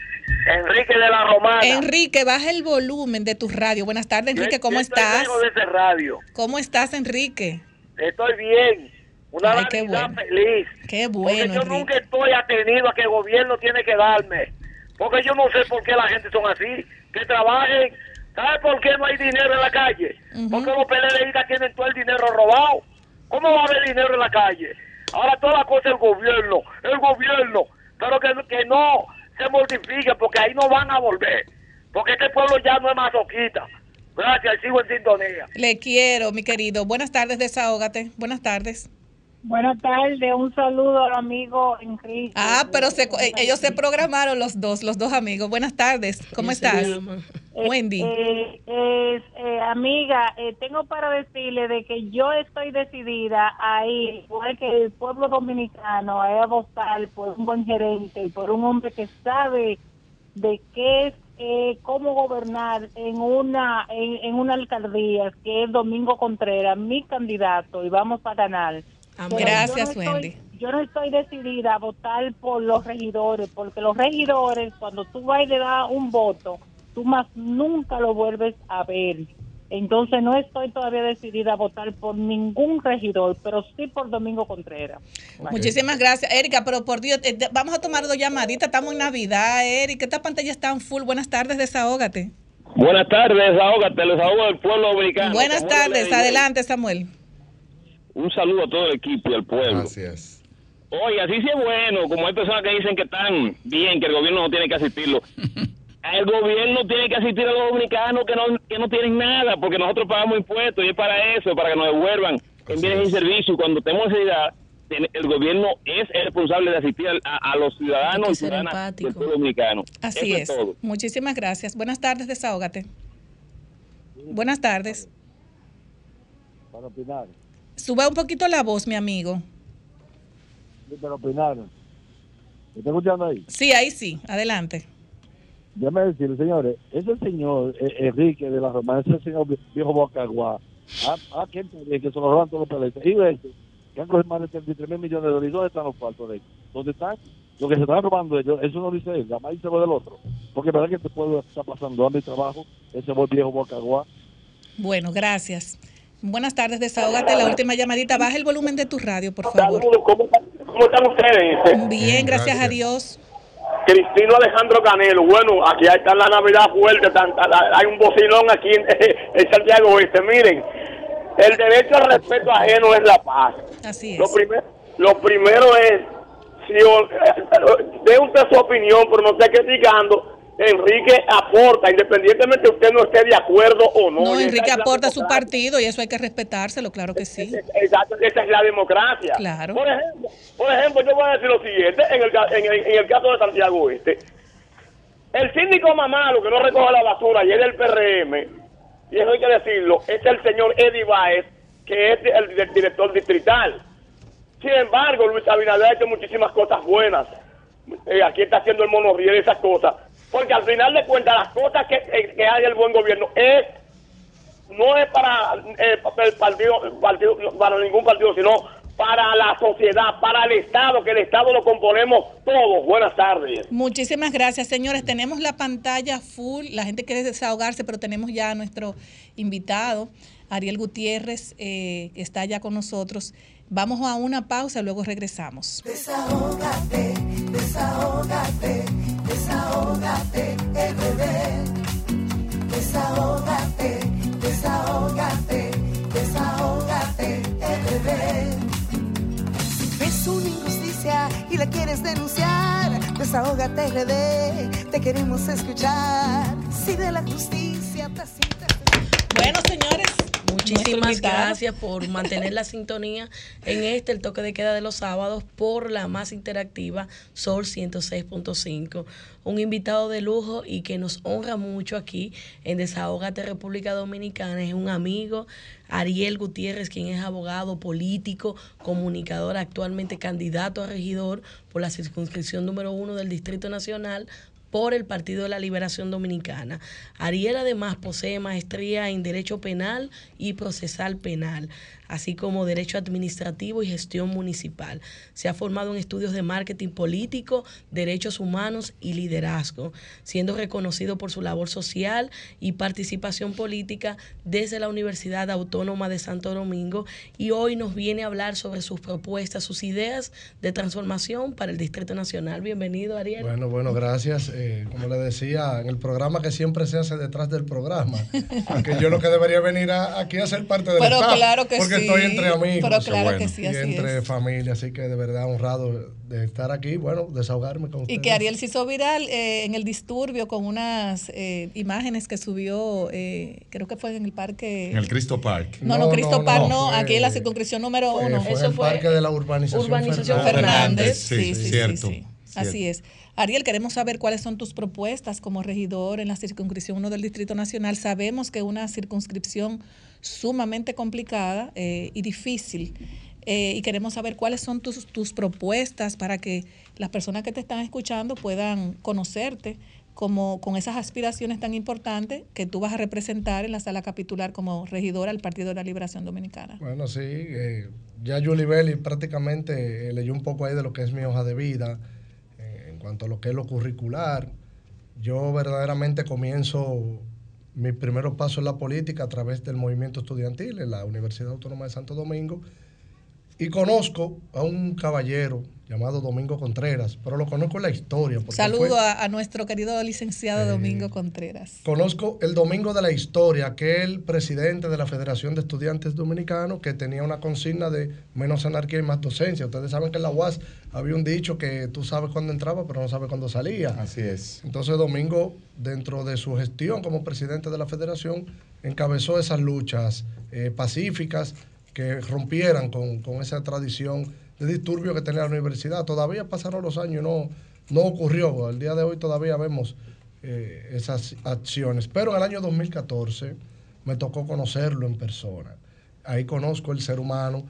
Enrique de la Romana. Enrique, baja el volumen de tu radio. Buenas tardes, Enrique, ¿cómo estás? de ese radio. ¿Cómo estás, Enrique? Estoy bien. Una Ay, qué bueno. feliz. Qué bueno. Porque yo nunca estoy atenido a que el gobierno tiene que darme. Porque yo no sé por qué la gente son así que trabajen. ¿Sabe por qué no hay dinero en la calle? Porque los PLDistas tienen todo el dinero robado. ¿Cómo va a haber dinero en la calle? Ahora toda la cosa el gobierno, el gobierno. pero que, que no se mortifique porque ahí no van a volver. Porque este pueblo ya no es masoquista. Gracias, sigo en sintonía. Le quiero, mi querido. Buenas tardes, desahógate. Buenas tardes. Buenas tardes, un saludo al amigo Enrique. Ah, pero se, eh, ellos se programaron los dos, los dos amigos. Buenas tardes, ¿cómo estás? Eh, Wendy. Eh, amiga, tengo para decirle de que yo estoy decidida a ir, igual que el pueblo dominicano, a votar por un buen gerente, por un hombre que sabe de qué es cómo gobernar en una en, en, una alcaldía que es Domingo Contreras, mi candidato, y vamos a ganar. Gracias, Wendy. Yo no estoy decidida a votar por los regidores, porque los regidores, cuando tú vas y le das un voto, tú más nunca lo vuelves a ver. Entonces no estoy todavía decidida a votar por ningún regidor, pero sí por Domingo Contreras. Muchísimas gracias, Erika, pero por Dios, eh, vamos a tomar dos llamaditas, estamos en Navidad, Erika, esta pantalla está en full. Buenas tardes, desahógate. Buenas tardes, desahógate, les ahogo el pueblo dominicano. Buenas tardes, adelante, Samuel. Un saludo a todo el equipo y al pueblo. Gracias. Oye, así sí es bueno, como hay personas que dicen que están bien, que el gobierno no tiene que asistirlo. el gobierno tiene que asistir a los dominicanos que no, que no tienen nada, porque nosotros pagamos impuestos y es para eso, para que nos devuelvan en bienes y servicios. Cuando tenemos necesidad, el gobierno es el responsable de asistir a, los ciudadanos y ciudadanas del pueblo dominicano. Así es. Muchísimas gracias. Buenas tardes, desahógate. Buenas tardes. Para opinar. Suba un poquito la voz, mi amigo. Sí, pero opinaron. ¿Me está escuchando ahí? Sí, ahí sí. Adelante. Déjame decirle, señores, ese señor eh, Enrique de la Romana, ese señor viejo Bocaguá, a, quien que se lo roban todos los peletas. Y este, que han cogido más de 33 mil millones de dólares. ¿Dónde están los cuartos de ellos? ¿Dónde están? Lo que se están robando ellos, eso no dice él, la más dice lo del otro. Porque verdad que este pueblo está pasando a mi trabajo, ese viejo Bocaguá. Bueno, gracias. Buenas tardes, desahógate. La última llamadita. Baja el volumen de tu radio, por favor. ¿Cómo, están ustedes? Bien, gracias, a Dios. Cristino Alejandro Canelo. Bueno, aquí está la Navidad fuerte. Hay un bocinón aquí en, Santiago Oeste. Miren, el derecho al respeto ajeno es la paz. Así es. Lo, lo primero es, si, de usted su opinión, pero no esté criticando Enrique aporta, independientemente usted no esté de acuerdo o no. No, Enrique aporta su partido y eso hay que respetárselo, claro que sí. Exacto, esa es la democracia. Claro. Por ejemplo, por ejemplo yo voy a decir lo siguiente, en el, en el, caso de Santiago Este, el síndico mamalo que no recoge la basura y es del PRM, y eso hay que decirlo, es el señor Eddie Baez, que es el, director distrital. Sin embargo, Luis Abinader ha hecho muchísimas cosas buenas. Eh, aquí está haciendo el monorriel y esas cosas porque al final de cuentas las cosas que, eh, que hay el buen gobierno es no es para eh, el partido, para ningún partido, sino para la sociedad, para el Estado, que el Estado lo componemos todos. Buenas tardes. Muchísimas gracias, señores. Tenemos la pantalla full, la gente quiere desahogarse, pero tenemos ya a nuestro invitado, Ariel Gutiérrez, eh, que está ya con nosotros. Vamos a una pausa, luego regresamos. Desahógate, desahógate desahógate, bebé. Desahógate, desahógate, desahógate, bebé. Si ves una injusticia y la quieres denunciar, desahógate, RD, te queremos escuchar. Si de la justicia te Bueno, señores, Muchísimas gracias por mantener la sintonía en este, el toque de queda de los sábados, por la más interactiva Sol 106.5. Un invitado de lujo y que nos honra mucho aquí en Desahogate República Dominicana. Es un amigo, Ariel Gutiérrez, quien es abogado político, comunicador, actualmente candidato a regidor por la circunscripción número uno del Distrito Nacional por el Partido de la Liberación Dominicana. Ariel además posee maestría en Derecho Penal y Procesal Penal así como Derecho Administrativo y Gestión Municipal. Se ha formado en estudios de marketing político, derechos humanos y liderazgo, siendo reconocido por su labor social y participación política desde la Universidad Autónoma de Santo Domingo y hoy nos viene a hablar sobre sus propuestas, sus ideas de transformación para el Distrito Nacional. Bienvenido, Ariel. Bueno, bueno, gracias. eh, como le decía, en el programa que siempre se hace detrás del programa. Porque yo lo que debería venir aquí a ser parte del Pero claro que porque estoy entre amigos. Pero claro que sí, y entre familia, así que de verdad honrado de estar aquí, bueno, desahogarme con ustedes. Y que Ariel se hizo viral eh, en el disturbio con unas eh, imágenes que subió, creo que fue en el parque. En el Cristo Park. No, no, Cristo Park no, aquí en la circunscripción número uno. Fue Eso el parque de la urbanización, urbanización Fernández. Sí, sí, sí, Así es. Ariel, queremos saber cuáles son tus propuestas como regidor en la circunscripción 1 del Distrito Nacional. Sabemos que una circunscripción sumamente complicada eh, y difícil. Eh, y queremos saber cuáles son tus, tus propuestas para que las personas que te están escuchando puedan conocerte como con esas aspiraciones tan importantes que tú vas a representar en la sala capitular como regidora del Partido de la Liberación Dominicana. Bueno, sí, eh, ya Julie Belli prácticamente leyó un poco ahí de lo que es mi hoja de vida cuanto a lo que es lo curricular, yo verdaderamente comienzo mi primer paso en la política a través del movimiento estudiantil en la Universidad Autónoma de Santo Domingo y conozco a un caballero llamado Domingo Contreras, pero lo conozco en la historia. Saludo a, nuestro querido licenciado eh, Domingo Contreras. Conozco el Domingo de la historia, aquel presidente de la Federación de Estudiantes Dominicanos que tenía una consigna de menos anarquía y más docencia. Ustedes saben que en la UAS había un dicho que tú sabes cuándo entraba, pero no sabes cuándo salía. Así es. Entonces Domingo, dentro de su gestión como presidente de la federación, encabezó esas luchas eh, pacíficas que rompieran con, con esa tradición de disturbio que tenía la universidad. Todavía pasaron los años y no, no ocurrió. Al día de hoy todavía vemos eh, esas acciones. Pero en el año 2014 me tocó conocerlo en persona. Ahí conozco el ser humano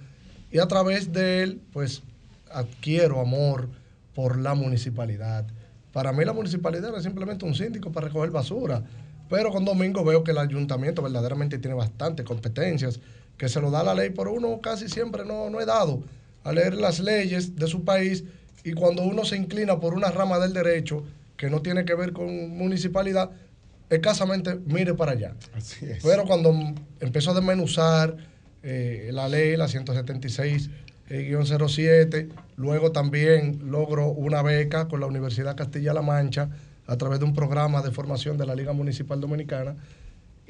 y a través de él, pues adquiero amor por la municipalidad. Para mí la municipalidad es simplemente un síndico para recoger basura. Pero con Domingo veo que el ayuntamiento verdaderamente tiene bastantes competencias, que se lo da la ley, por uno casi siempre no, no he dado a leer las leyes de su país y cuando uno se inclina por una rama del derecho que no tiene que ver con municipalidad, escasamente mire para allá. Así es. Pero cuando empezó a desmenuzar eh, la ley, la 176-07, eh, luego también logro una beca con la Universidad Castilla-La Mancha a través de un programa de formación de la Liga Municipal Dominicana.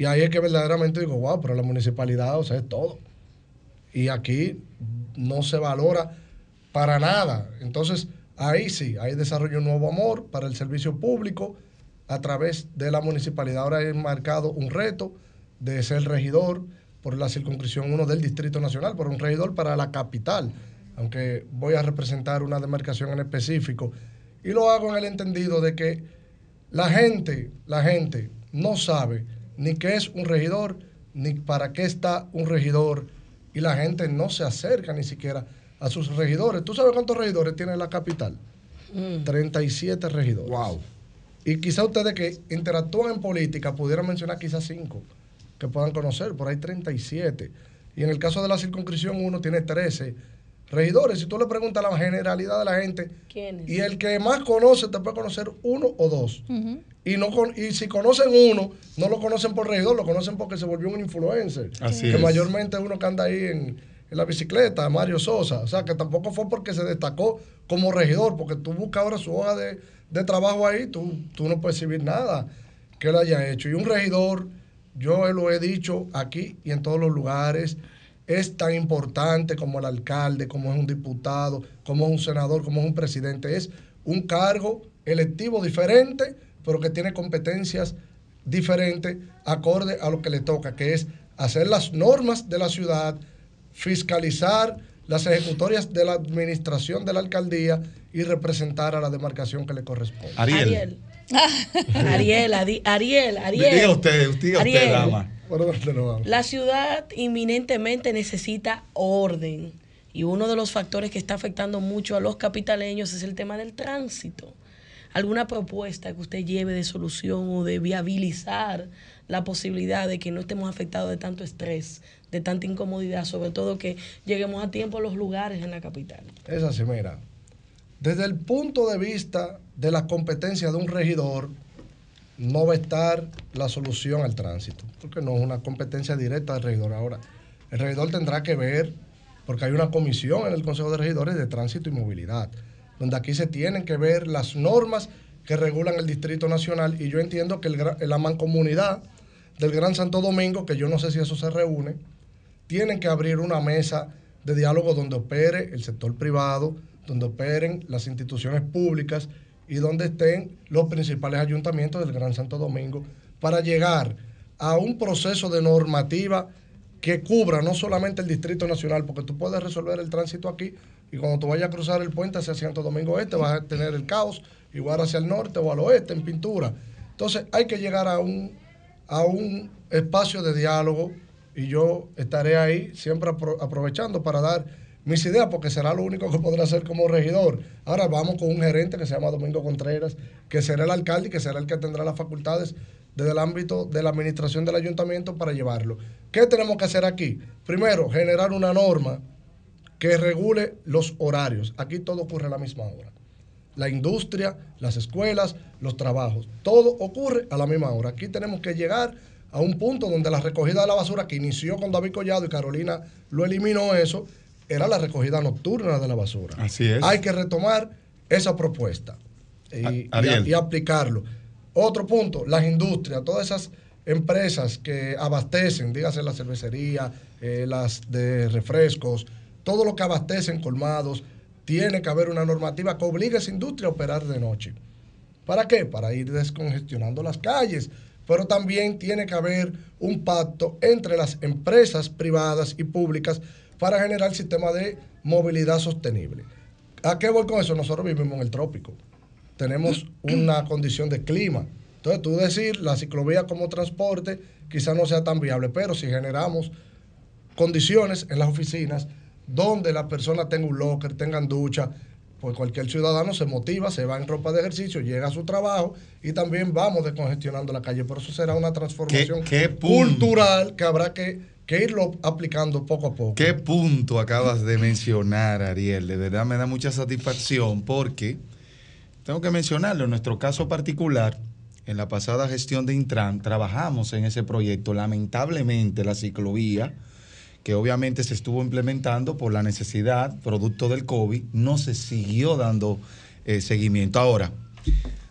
Y ahí es que verdaderamente digo, wow, pero la municipalidad, o sea, es todo. Y aquí no se valora para nada. Entonces, ahí sí, ahí desarrollo un nuevo amor para el servicio público a través de la municipalidad. Ahora he marcado un reto de ser regidor por la circunscripción 1 del Distrito Nacional, por un regidor para la capital, aunque voy a representar una demarcación en específico. Y lo hago en el entendido de que la gente, la gente no sabe ni qué es un regidor, ni para qué está un regidor y la gente no se acerca ni siquiera a sus regidores. ¿Tú sabes cuántos regidores tiene la capital? 37 mm. regidores. Wow. Y quizá ustedes que interactúan en política pudieran mencionar quizás 5 que puedan conocer, por ahí 37. Y en el caso de la circunscripción uno tiene 13 regidores. Si tú le preguntas a la generalidad de la gente, y el que más conoce te puede conocer uno o dos. y, no y si conocen uno, no lo conocen por regidor, lo conocen porque se volvió un influencer. Así que mayormente uno que anda ahí en, la bicicleta, Mario Sosa. O sea, que tampoco fue porque se destacó como regidor, porque tú buscas ahora su hoja de, trabajo ahí, tú, tú no puedes exhibir nada que él haya hecho. Y un regidor, yo lo he dicho aquí y en todos los lugares, es tan importante como el alcalde, como es un diputado, como es un senador, como es un presidente. Es un cargo electivo diferente, pero que tiene competencias diferentes acorde a lo que le toca, que es hacer las normas de la ciudad, fiscalizar las ejecutorias de la administración de la alcaldía y representar a la demarcación que le corresponde. Ariel. Ariel, Ariel, Ariel. Ariel. Diga usted, usted, usted, dama. La ciudad inminentemente necesita orden y uno de los factores que está afectando mucho a los capitaleños es el tema del tránsito. ¿Alguna propuesta que usted lleve de solución o de viabilizar la posibilidad de que no estemos afectados de tanto estrés, de tanta incomodidad, sobre todo que lleguemos a tiempo a los lugares en la capital? Es así, mira. Desde el punto de vista de la competencia de un regidor, no va a estar la solución al tránsito, porque no es una competencia directa del regidor. Ahora, el regidor tendrá que ver, porque hay una comisión en el Consejo de Regidores de Tránsito y Movilidad, donde aquí se tienen que ver las normas que regulan el Distrito Nacional y yo entiendo que la mancomunidad del Gran Santo Domingo, que yo no sé si eso se reúne, tienen que abrir una mesa de diálogo donde opere el sector privado, donde operen las instituciones públicas y donde estén los principales ayuntamientos del Gran Santo Domingo para llegar a un proceso de normativa que cubra no solamente el Distrito Nacional, porque tú puedes resolver el tránsito aquí y cuando tú vayas a cruzar el puente hacia Santo Domingo Este vas a tener el caos, igual hacia el norte o al oeste en pintura. Entonces hay que llegar a un, a un espacio de diálogo y yo estaré ahí siempre aprovechando para dar mis ideas, porque será lo único que podré hacer como regidor. Ahora vamos con un gerente que se llama Domingo Contreras, que será el alcalde y que será el que tendrá las facultades desde el ámbito de la administración del ayuntamiento para llevarlo. ¿Qué tenemos que hacer aquí? Primero, generar una norma que regule los horarios. Aquí todo ocurre a la misma hora. La industria, las escuelas, los trabajos, todo ocurre a la misma hora. Aquí tenemos que llegar a un punto donde la recogida de la basura que inició con David Collado y Carolina lo eliminó eso, era la recogida nocturna de la basura. Así es. Hay que retomar esa propuesta y, y aplicarlo. Otro punto, las industrias, todas esas empresas que abastecen, dígase la cervecería, eh, las de refrescos, todo lo que abastecen colmados, tiene que haber una normativa que obligue a esa industria a operar de noche. ¿Para qué? Para ir descongestionando las calles. Pero también tiene que haber un pacto entre las empresas privadas y públicas para generar el sistema de movilidad sostenible. ¿A qué voy con eso? Nosotros vivimos en el trópico tenemos una condición de clima. Entonces, tú decir la ciclovía como transporte quizás no sea tan viable, pero si generamos condiciones en las oficinas donde la persona tenga un locker, tengan ducha, pues cualquier ciudadano se motiva, se va en ropa de ejercicio, llega a su trabajo y también vamos descongestionando la calle. Por eso será una transformación cultural que habrá que, que, irlo aplicando poco a poco. ¿Qué punto acabas de mencionar, Ariel? De verdad me da mucha satisfacción porque tengo que mencionarlo, en nuestro caso particular, en la pasada gestión de Intran, trabajamos en ese proyecto. Lamentablemente, la ciclovía, que obviamente se estuvo implementando por la necesidad, producto del COVID, no se siguió dando eh, seguimiento. Ahora,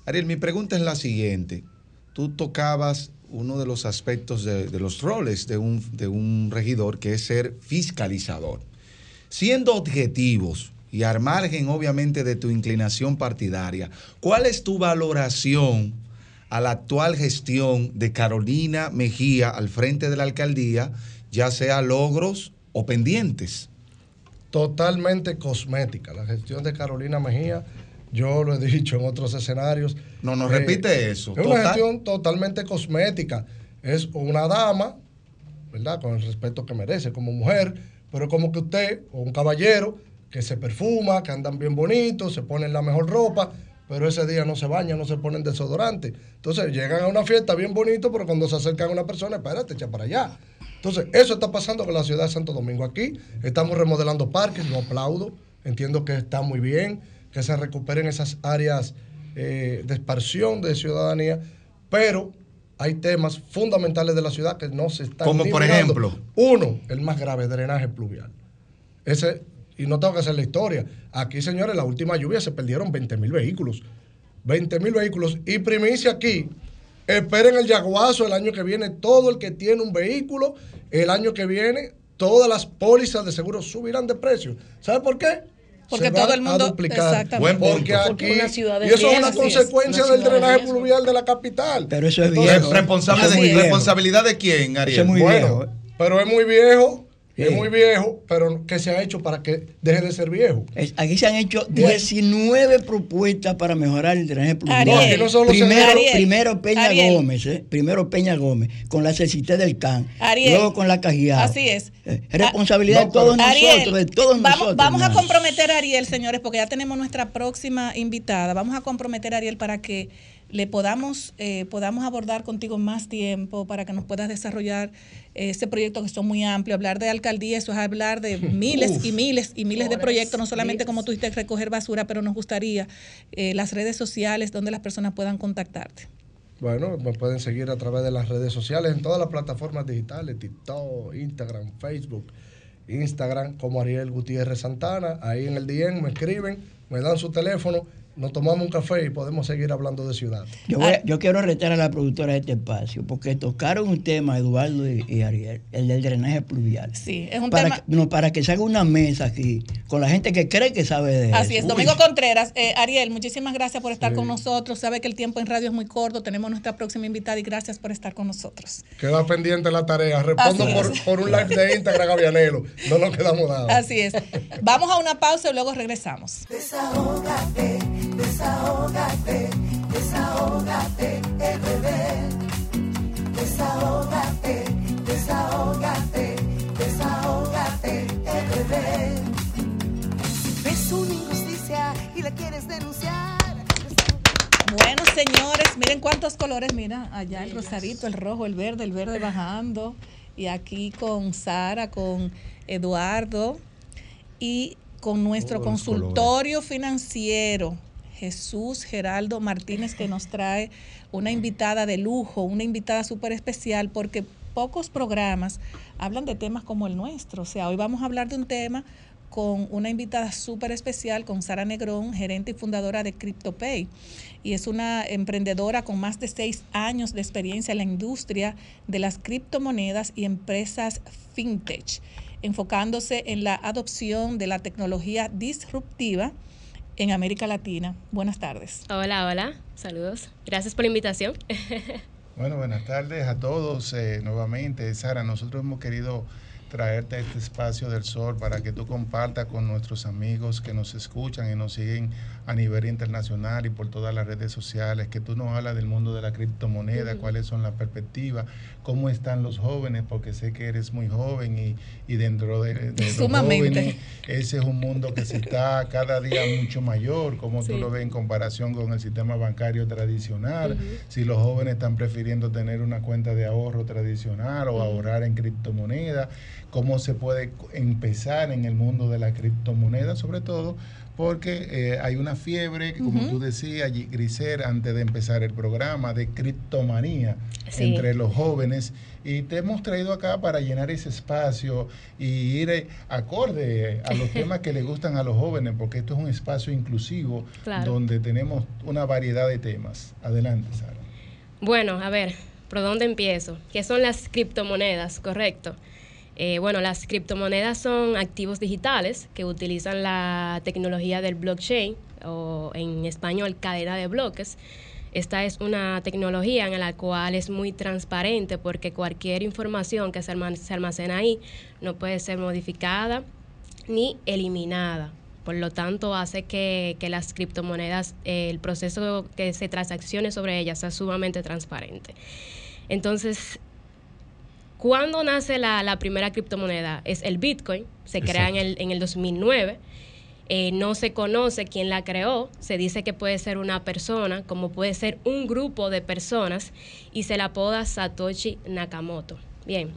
Ariel, mi pregunta es la siguiente. Tú tocabas uno de los aspectos de, de los roles de un, de un regidor, que es ser fiscalizador. Siendo objetivos, y al margen obviamente de tu inclinación partidaria, ¿cuál es tu valoración a la actual gestión de Carolina Mejía al frente de la alcaldía, ya sea logros o pendientes? Totalmente cosmética. La gestión de Carolina Mejía, yo lo he dicho en otros escenarios. No, no repite eh, eso. Es una gestión totalmente cosmética. Es una dama, ¿verdad? Con el respeto que merece como mujer, pero como que usted, o un caballero, que se perfuma, que andan bien bonitos, se ponen la mejor ropa, pero ese día no se bañan, no se ponen desodorante. Entonces llegan a una fiesta bien bonito, pero cuando se acercan a una persona, espérate, echa para allá. Entonces, eso está pasando con la ciudad de Santo Domingo. Aquí estamos remodelando parques, lo aplaudo, entiendo que está muy bien, que se recuperen esas áreas eh, de expansión de ciudadanía, pero hay temas fundamentales de la ciudad que no se están Como por ejemplo. Uno, el más grave, drenaje pluvial. Ese y no tengo que hacer la historia. Aquí, señores, la última lluvia se perdieron 20 mil vehículos. 20 mil vehículos. Y primicia aquí, esperen el yaguazo el año que viene. Todo el que tiene un vehículo, el año que viene, todas las pólizas de seguro subirán de precio. ¿Sabe por qué? Porque todo el mundo. A duplicar. Porque aquí. y eso es una consecuencia del drenaje pluvial de la capital. Pero eso es viejo. ¿Responsabilidad de quién, Ariel? es muy viejo. Pero es muy viejo es muy viejo, pero ¿qué se ha hecho para que deje de ser viejo? aquí se han hecho 19 propuestas para mejorar el drenaje pluvial. No, primero, primero Peña Gómez, ¿eh? primero Peña Gómez, con la CCT del CAN, luego con la Cajiada. Así es. Eh, es responsabilidad de todos nosotros, de todos vamos, nosotros. Vamos a comprometer a Ariel, señores, porque ya tenemos nuestra próxima invitada. Vamos a comprometer a Ariel para que le podamos, eh, podamos abordar contigo más tiempo para que nos puedas desarrollar eh, ese proyecto que son muy amplio. Hablar de alcaldía, eso es hablar de miles y miles y miles de proyectos, no solamente como tú recoger basura, pero nos gustaría eh, las redes sociales donde las personas puedan contactarte. Bueno, me pueden seguir a través de las redes sociales en todas las plataformas digitales, TikTok, Instagram, Facebook, Instagram como Ariel Gutiérrez Santana. Ahí en el DM me escriben, me dan su teléfono nos tomamos un café y podemos seguir hablando de ciudad. Yo, yo quiero retar a la productora de este espacio, porque tocaron un tema, Eduardo y, Ariel, el del drenaje pluvial. Sí, es un para tema. Que, no, para que se haga una mesa aquí con la gente que cree que sabe de eso. Así es, Domingo Contreras. Eh, Ariel, muchísimas gracias por estar con nosotros. Sabe que el tiempo en radio es muy corto. Tenemos nuestra próxima invitada y gracias por estar con nosotros. Queda pendiente la tarea. Respondo por, por, un live de Instagram, Gavianelo. No nos quedamos nada. Así es. Vamos a una pausa y luego regresamos. Desahógate, desahógate, desahógate, RD. Desahógate, desahógate, desahógate, RD. ves una injusticia y la quieres denunciar. Bueno, señores, miren cuántos colores, mira, allá el rosadito, el rojo, el verde, el verde bajando. Y aquí con Sara, con Eduardo y con nuestro consultorio financiero, Jesús Geraldo Martínez, que nos trae una invitada de lujo, una invitada súper especial, porque pocos programas hablan de temas como el nuestro. O sea, hoy vamos a hablar de un tema con una invitada súper especial, con Sara Negrón, gerente y fundadora de CryptoPay. Y es una emprendedora con más de seis años de experiencia en la industria de las criptomonedas y empresas fintech enfocándose en la adopción de la tecnología disruptiva en América Latina. Buenas tardes. Hola, hola, saludos. Gracias por la invitación. Bueno, buenas tardes a todos eh, nuevamente. Sara, nosotros hemos querido traerte a este espacio del sol para que tú compartas con nuestros amigos que nos escuchan y nos siguen a nivel internacional y por todas las redes sociales, que tú nos hablas del mundo de la criptomoneda, cuáles son las perspectivas, cómo están los jóvenes, porque sé que eres muy joven y, y dentro de, los jóvenes ese es un mundo que se está cada día mucho mayor, como tú lo ves en comparación con el sistema bancario tradicional, si los jóvenes están prefiriendo tener una cuenta de ahorro tradicional o ahorrar en criptomoneda, cómo se puede empezar en el mundo de la criptomoneda, sobre todo porque eh, hay una fiebre, como tú decías, Griser, antes de empezar el programa, de criptomanía entre los jóvenes. Y te hemos traído acá para llenar ese espacio y ir eh, acorde a los temas que le gustan a los jóvenes, porque esto es un espacio inclusivo donde tenemos una variedad de temas. Adelante, Sara. Bueno, a ver, ¿por dónde empiezo? ¿Qué son las criptomonedas? Correcto. Eh, bueno, las criptomonedas son activos digitales que utilizan la tecnología del blockchain o en español cadena de bloques. Esta es una tecnología en la cual es muy transparente porque cualquier información que se almacena ahí no puede ser modificada ni eliminada. Por lo tanto, hace que, las criptomonedas, el proceso que se transaccione sobre ellas sea sumamente transparente. Entonces, ¿Cuándo nace la, primera criptomoneda? Es el Bitcoin, se crea en el, en el 2009. Eh, no se conoce quién la creó, se dice que puede ser una persona, como puede ser un grupo de personas, y se la apoda Satoshi Nakamoto. Bien,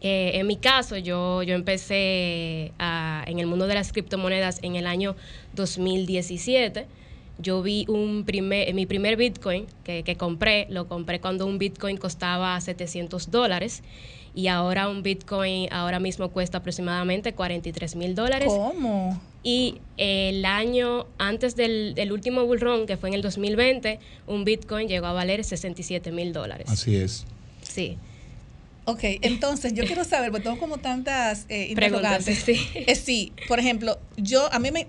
eh, en mi caso, yo, yo empecé en el mundo de las criptomonedas en el año 2017 yo vi un primer, mi primer Bitcoin que, que, compré, lo compré cuando un Bitcoin costaba 700 dólares y ahora un Bitcoin ahora mismo cuesta aproximadamente 43 mil dólares. ¿Cómo? Y el año antes del, del, último bull run, que fue en el 2020, un Bitcoin llegó a valer 67 mil dólares. Así es. Sí. Ok, entonces yo quiero saber, porque tengo como tantas eh, interrogantes. Sí. Eh, sí, por ejemplo, yo, a mí me,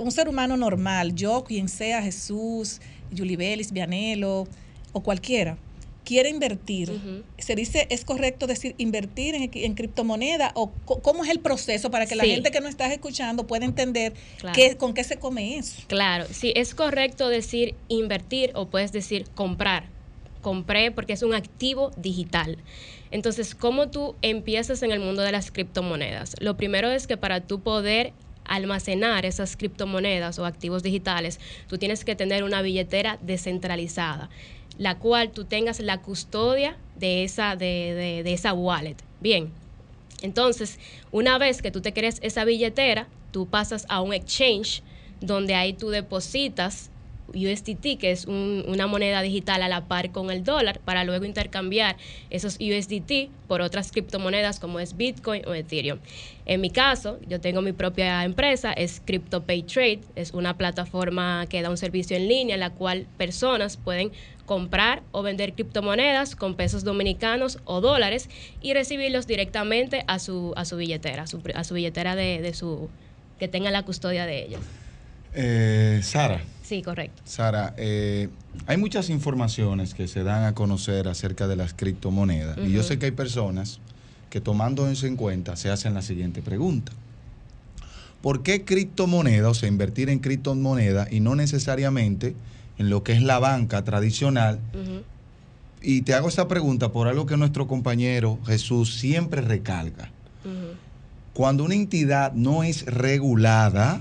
un ser humano normal, yo, quien sea, Jesús, Julie Bellis, Vianelo o cualquiera, quiere invertir, se dice, ¿es correcto decir invertir en, criptomoneda o cómo es el proceso para que la gente que no está escuchando pueda entender qué, con qué se come eso? Claro, sí, es correcto decir invertir o puedes decir comprar. Compré porque es un activo digital. Entonces, ¿cómo tú empiezas en el mundo de las criptomonedas? Lo primero es que para tú poder almacenar esas criptomonedas o activos digitales, tú tienes que tener una billetera descentralizada, la cual tú tengas la custodia de esa, de, esa wallet. Bien, entonces, una vez que tú te crees esa billetera, tú pasas a un exchange donde ahí tú depositas USDT, que es una moneda digital a la par con el dólar, para luego intercambiar esos USDT por otras criptomonedas como es Bitcoin o Ethereum. En mi caso, yo tengo mi propia empresa, es CryptoPay Trade, es una plataforma que da un servicio en línea en la cual personas pueden comprar o vender criptomonedas con pesos dominicanos o dólares y recibirlos directamente a su, a su billetera, a su, billetera de, su que tenga la custodia de ellos. Eh, Sara. Sí, correcto. Sara, eh, hay muchas informaciones que se dan a conocer acerca de las criptomonedas y yo sé que hay personas que tomando eso en cuenta se hacen la siguiente pregunta. ¿Por qué criptomonedas, o sea, invertir en criptomonedas y no necesariamente en lo que es la banca tradicional. Y te hago esta pregunta por algo que nuestro compañero Jesús siempre recalca. Cuando una entidad no es regulada,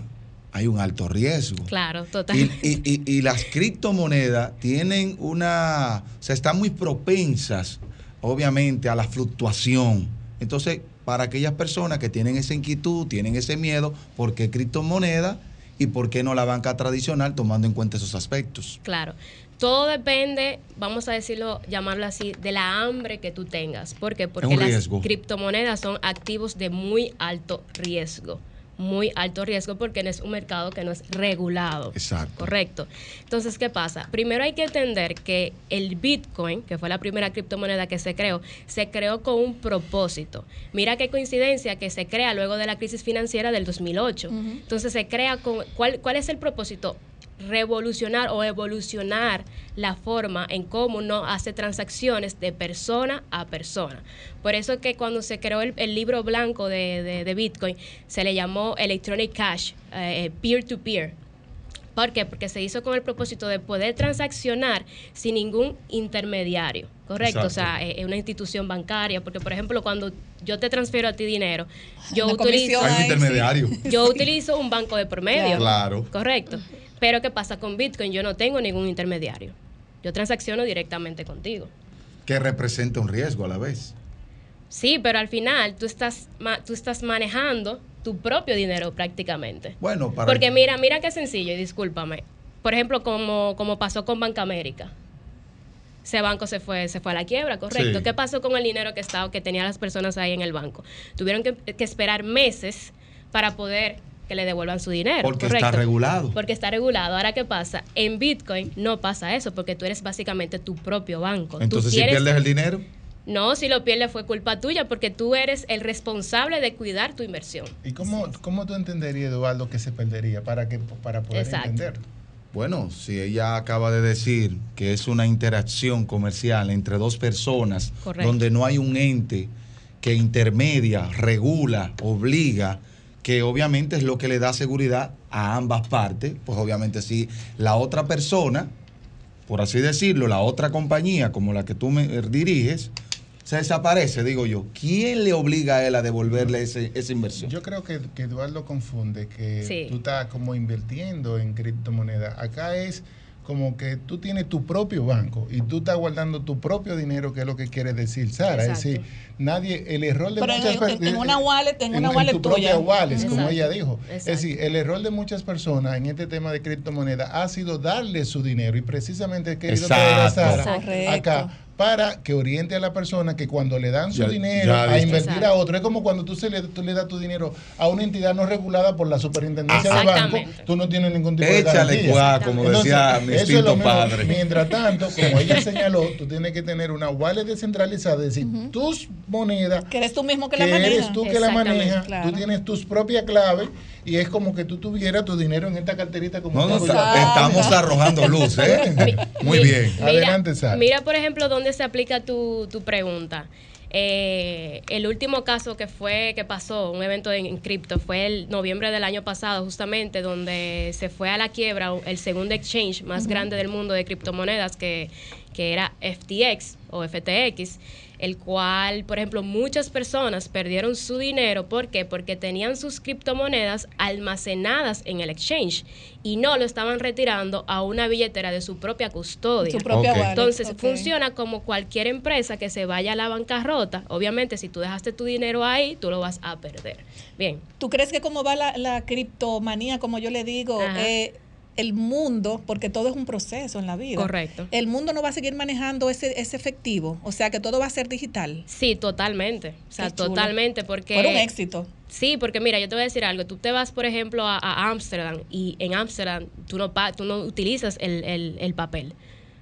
hay un alto riesgo. Claro, total. Y, las criptomonedas tienen una, o sea, están muy propensas, obviamente, a la fluctuación. Entonces, para aquellas personas que tienen esa inquietud, tienen ese miedo, ¿por qué criptomonedas? y por qué no la banca tradicional tomando en cuenta esos aspectos. Claro. Todo depende, vamos a decirlo, llamarlo así, de la hambre que tú tengas. ¿Por qué? Porque las criptomonedas son activos de muy alto riesgo muy alto riesgo porque es un mercado que no es regulado. Exacto. Correcto. Entonces, ¿qué pasa? Primero hay que entender que el Bitcoin, que fue la primera criptomoneda que se creó, se creó con un propósito. Mira qué coincidencia que se crea luego de la crisis financiera del 2008. Entonces, se crea con... ¿cuál, ¿Cuál es el propósito? Revolucionar o evolucionar la forma en cómo uno hace transacciones de persona a persona. Por eso que cuando se creó el, libro blanco de, Bitcoin, se le llamó Electronic Cash, eh, peer-to-peer. ¿Por qué? Porque se hizo con el propósito de poder transaccionar sin ningún intermediario, ¿correcto? O sea, es una institución bancaria, porque por ejemplo, cuando yo te transfiero a ti dinero, yo utilizo, un intermediario. yo utilizo un banco de promedio, claro. ¿correcto? Pero ¿qué pasa con Bitcoin? Yo no tengo ningún intermediario. Yo transacciono directamente contigo. Que representa un riesgo a la vez. Sí, pero al final tú estás, tú estás manejando tu propio dinero prácticamente. Bueno, para... Porque mira, mira qué sencillo, y discúlpame. Por ejemplo, como, como pasó con Banca América. Ese banco se fue, se fue a la quiebra, correcto. ¿Qué pasó con el dinero que estaba, que tenían las personas ahí en el banco? Tuvieron que, que esperar meses para poder que le devuelvan su dinero. Porque está regulado. Porque está regulado. Ahora, ¿qué pasa? En Bitcoin no pasa eso, porque tú eres básicamente tu propio banco. Entonces, si pierdes el dinero. No, si lo pierdes fue culpa tuya, porque tú eres el responsable de cuidar tu inversión. ¿Y cómo, cómo tú entenderías, Eduardo, que se perdería para, que, para poder entender? Bueno, si ella acaba de decir que es una interacción comercial entre dos personas, donde no hay un ente que intermedia, regula, obliga, que obviamente es lo que le da seguridad a ambas partes, pues obviamente si la otra persona, por así decirlo, la otra compañía como la que tú me diriges, se desaparece, digo yo, ¿quién le obliga a él a devolverle ese, esa inversión? Yo creo que, Eduardo confunde que tú estás como invirtiendo en criptomonedas. Acá es como que tú tienes tu propio banco y tú estás guardando tu propio dinero, que es lo que quiere decir Sara. Es decir, nadie, el error de muchas personas. En, una wallet, en, una wallet tu tuya. wallet, como ella dijo. Es decir, el error de muchas personas en este tema de criptomonedas ha sido darle su dinero y precisamente he querido traer a Sara acá para que oriente a la persona que cuando le dan su dinero a invertir a otro, es como cuando tú, se le, le das tu dinero a una entidad no regulada por la superintendencia del banco, tú no tienes ningún tipo de garantía. como decía mi instinto padre. Mientras tanto, como ella señaló, tú tienes que tener una wallet descentralizada, es decir, tus monedas, que eres tú mismo que, la manejas. eres tú que la manejas, tú tienes tus propias claves y es como que tú tuvieras tu dinero en esta carterita como no, estamos arrojando luz, ¿eh? Muy bien. Adelante, Sara. Mira, por ejemplo, se aplica tu, tu pregunta. Eh, el último caso que fue que pasó, un evento en, cripto, fue el noviembre del año pasado, justamente, donde se fue a la quiebra el segundo exchange más grande del mundo de criptomonedas, que, que era FTX o FTX el cual, por ejemplo, muchas personas perdieron su dinero. ¿Por qué? Porque tenían sus criptomonedas almacenadas en el exchange y no lo estaban retirando a una billetera de su propia custodia. Entonces, funciona como cualquier empresa que se vaya a la bancarrota. Obviamente, si tú dejaste tu dinero ahí, tú lo vas a perder. Bien. ¿Tú crees que cómo va la, criptomanía, como yo le digo, eh, el mundo, porque todo es un proceso en la vida. Correcto. El mundo no va a seguir manejando ese, ese efectivo, o sea que todo va a ser digital. Sí, totalmente. O sea, totalmente, porque... Fue un éxito. Sí, porque mira, yo te voy a decir algo. Tú te vas, por ejemplo, a Ámsterdam y en Ámsterdam tú no, tú no utilizas el, el, el papel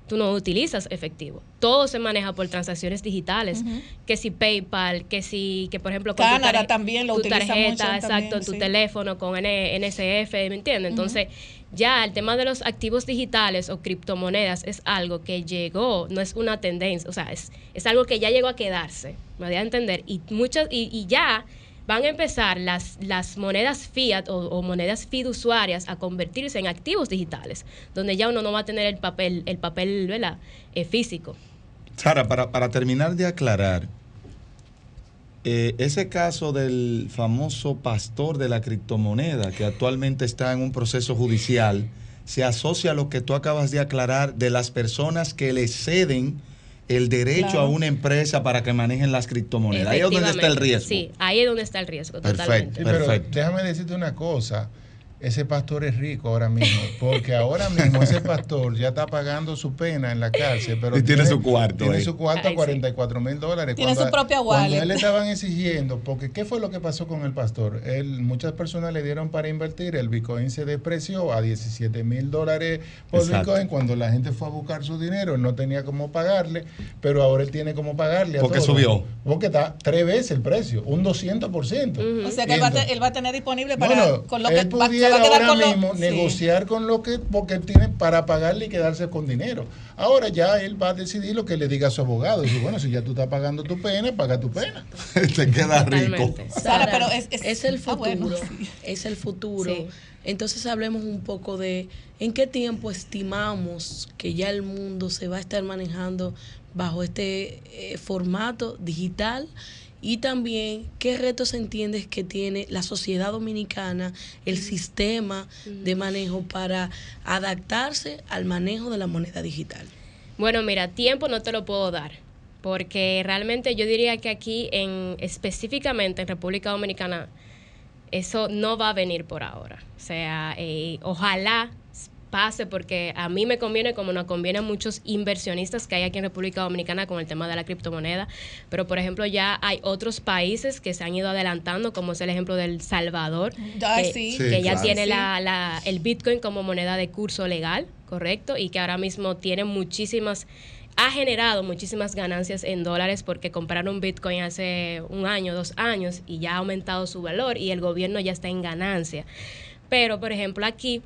tú no utilizas efectivo. Todo se maneja por transacciones digitales, que si PayPal, que si, que por ejemplo, con Canadá tu, también lo tu tarjeta, exacto, en tu teléfono con NSF, ¿me entiendes? Entonces, ya el tema de los activos digitales o criptomonedas es algo que llegó, no es una tendencia, o sea, es, es algo que ya llegó a quedarse, me voy a entender, y y ya van a empezar las, las monedas fiat o, monedas fiduciarias a convertirse en activos digitales, donde ya uno no va a tener el papel, el papel eh, físico. Sara, para, para terminar de aclarar, eh, ese caso del famoso pastor de la criptomoneda, que actualmente está en un proceso judicial, se asocia a lo que tú acabas de aclarar de las personas que le ceden el derecho a una empresa para que manejen las criptomonedas. Ahí es donde está el riesgo. Sí, ahí es donde está el riesgo. Perfecto, perfecto. déjame decirte una cosa ese pastor es rico ahora mismo, porque ahora mismo ese pastor ya está pagando su pena en la cárcel, pero y tiene, su cuarto. Tiene su cuarto a 44 mil dólares. Tiene su propia wallet. Cuando él le estaban exigiendo, porque ¿qué fue lo que pasó con el pastor? Él, muchas personas le dieron para invertir, el Bitcoin se depreció a 17 mil dólares por Bitcoin, cuando la gente fue a buscar su dinero, él no tenía cómo pagarle, pero ahora él tiene cómo pagarle. A porque subió. Porque está tres veces el precio, un 200%. O sea que él va, a tener disponible para, con lo que ahora mismo negociar con lo que, porque él tiene para pagarle y quedarse con dinero. Ahora ya él va a decidir lo que le diga a su abogado. Dice, bueno, si ya tú estás pagando tu pena, paga tu pena. Te queda rico. Sara, pero es, el futuro. Es el futuro. Entonces hablemos un poco de en qué tiempo estimamos que ya el mundo se va a estar manejando bajo este eh, formato digital y también qué retos entiendes que tiene la sociedad dominicana, el sistema de manejo para adaptarse al manejo de la moneda digital. Bueno, mira, tiempo no te lo puedo dar, porque realmente yo diría que aquí en específicamente en República Dominicana eso no va a venir por ahora. O sea, eh, ojalá pase porque a mí me conviene como nos conviene a muchos inversionistas que hay aquí en República Dominicana con el tema de la criptomoneda, pero por ejemplo ya hay otros países que se han ido adelantando, como es el ejemplo del Salvador, que, ya tiene la, el Bitcoin como moneda de curso legal, correcto, y que ahora mismo tiene muchísimas ha generado muchísimas ganancias en dólares porque compraron Bitcoin hace un año, dos años y ya ha aumentado su valor y el gobierno ya está en ganancia. Pero, por ejemplo, aquí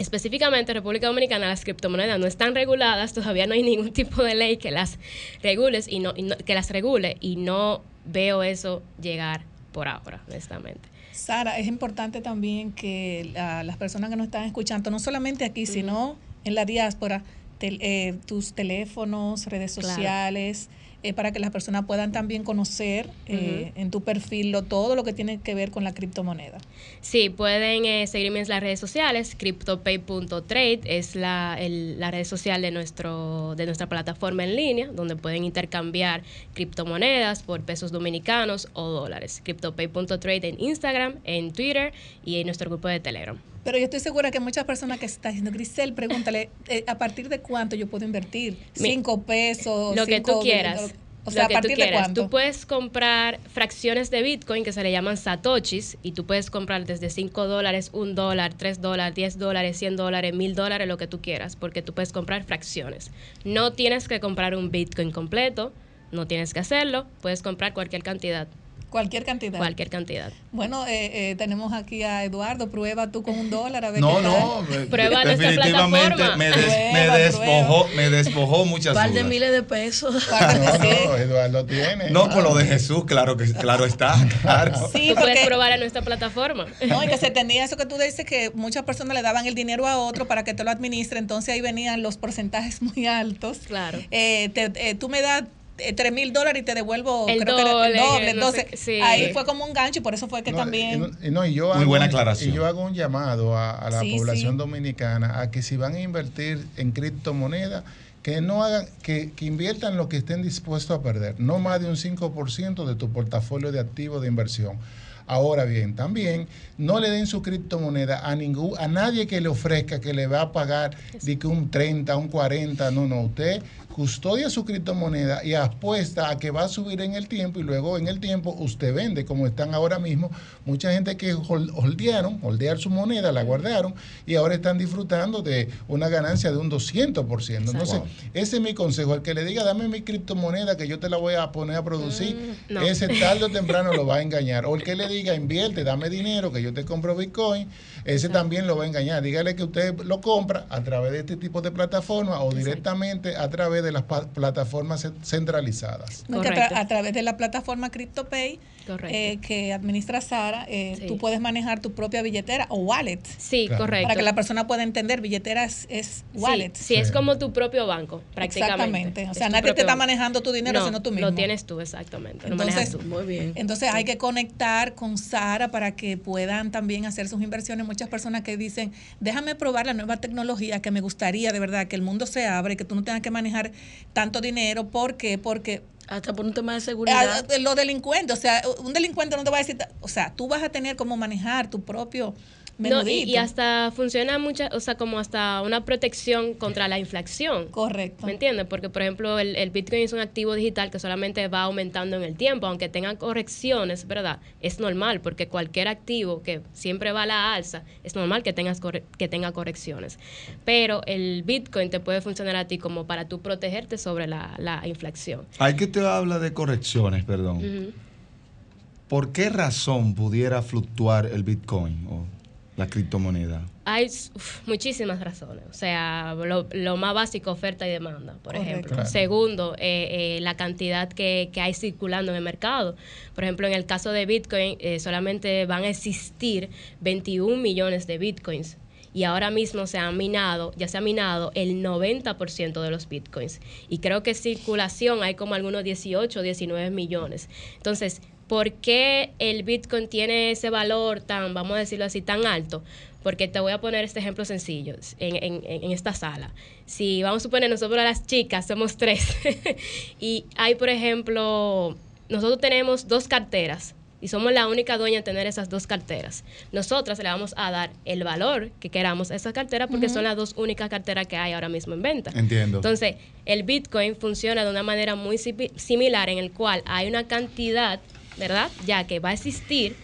específicamente en República Dominicana las criptomonedas no están reguladas, todavía no hay ningún tipo de ley que las regule y no, que las regule y no veo eso llegar por ahora, honestamente. Sara, es importante también que las personas que nos están escuchando, no solamente aquí, sino en la diáspora, eh, tus teléfonos, redes sociales, eh, para que las personas puedan también conocer eh, en tu perfil lo, todo lo que tiene que ver con la criptomoneda. Sí, pueden eh, seguirme en las redes sociales, cryptopay.trade es la, la red social de, nuestro, de nuestra plataforma en línea, donde pueden intercambiar criptomonedas por pesos dominicanos o dólares. Cryptopay.trade en Instagram, en Twitter y en nuestro grupo de Telegram. Pero yo estoy segura que muchas personas que están diciendo, Grisel, pregúntale, eh, ¿a partir de cuánto yo puedo invertir? ¿Cinco pesos? Lo que tú quieras. O sea, ¿a partir tú de cuánto? Tú puedes comprar fracciones de Bitcoin que se le llaman satoshis y tú puedes comprar desde 5 dólares, 1 dólar, 3 dólares, 10 dólares, 100 dólares, 1000 dólares, lo que tú quieras, porque tú puedes comprar fracciones. No tienes que comprar un Bitcoin completo, no tienes que hacerlo, puedes comprar cualquier cantidad. Cualquier cantidad. Cualquier cantidad. Bueno, eh, eh, tenemos aquí a Eduardo. Prueba tú con un dólar a ver No, no. Prueba definitivamente me, me, despojó, me despojó muchas Un de miles de pesos. No, no, Eduardo tiene. No, por lo de Jesús, claro que claro está. Claro. Sí, tú puedes probar en nuestra plataforma. No, y que se tenía eso que tú dices que muchas personas le daban el dinero a otro para que te lo administre. Entonces ahí venían los porcentajes muy altos. Claro. Eh, tú me das 3 eh, mil dólares y te devuelvo el creo doble, que el doble. Entonces, ahí fue como un gancho y por eso fue que también. yo Muy buena aclaración. Y yo hago un llamado a, la población dominicana a que si van a invertir en criptomonedas, que no hagan, que, que, inviertan lo que estén dispuestos a perder, no más de un 5% de tu portafolio de activos de inversión. Ahora bien, también no le den su criptomoneda a ningún, a nadie que le ofrezca que le va a pagar de que un 30, un 40, no, no, usted custodia su criptomoneda y apuesta a que va a subir en el tiempo y luego en el tiempo usted vende, como están ahora mismo. Mucha gente que holdearon, holdear su moneda, la guardaron y ahora están disfrutando de una ganancia de un 200%. Entonces, ese es mi consejo, el que le diga, dame mi criptomoneda que yo te la voy a poner a producir, mm, ese tarde o temprano lo va a engañar. O el que le diga, invierte, dame dinero que yo te compro Bitcoin, ese también lo va a engañar. Dígale que usted lo compra a través de este tipo de plataforma o directamente a través de las plataformas centralizadas. a, través de la plataforma CryptoPay eh, que administra Sara, eh, tú puedes manejar tu propia billetera o wallet. Sí, correcto. Para que la persona pueda entender, billetera es, wallet. Sí, es como tu propio banco, prácticamente. Exactamente. O sea, nadie te está manejando tu dinero, sino tú mismo. Lo tienes tú, exactamente. Entonces, Muy bien. Entonces hay que conectar con Sara para que puedan también hacer sus inversiones. Muchas personas que dicen, déjame probar la nueva tecnología que me gustaría de verdad que el mundo se abre, que tú no tengas que manejar tanto dinero. ¿Por qué? Porque hasta por un tema de seguridad. Ah, los delincuentes, o sea, un delincuente no te va a decir, o sea, tú vas a tener como manejar tu propio no, y, hasta funciona mucha, o sea, como hasta una protección contra la inflación. Correcto. ¿Me entiendes? Porque, por ejemplo, el, Bitcoin es un activo digital que solamente va aumentando en el tiempo, aunque tenga correcciones, ¿verdad? Es normal, porque cualquier activo que siempre va a la alza, es normal que, tengas que tenga correcciones. Pero el Bitcoin te puede funcionar a ti como para tú protegerte sobre la, inflación. Hay que te habla de correcciones, perdón. ¿Por qué razón pudiera fluctuar el Bitcoin? La criptomoneda? Hay muchísimas razones. O sea, lo, más básico, oferta y demanda, por ejemplo. Segundo, eh, eh, la cantidad que, hay circulando en el mercado. Por ejemplo, en el caso de Bitcoin, eh, solamente van a existir 21 millones de Bitcoins y ahora mismo se ha minado, ya se ha minado el 90% de los bitcoins. Y creo que circulación hay como algunos 18 19 millones. Entonces, ¿Por qué el Bitcoin tiene ese valor tan, vamos a decirlo así, tan alto? Porque te voy a poner este ejemplo sencillo en, esta sala. Si vamos a suponer nosotros las chicas somos tres y hay, por ejemplo, nosotros tenemos dos carteras y somos la única dueña de tener esas dos carteras. Nosotras le vamos a dar el valor que queramos a esas carteras porque son las dos únicas carteras que hay ahora mismo en venta. Entiendo. Entonces, el Bitcoin funciona de una manera muy similar en el cual hay una cantidad ¿verdad? Ya que va a existir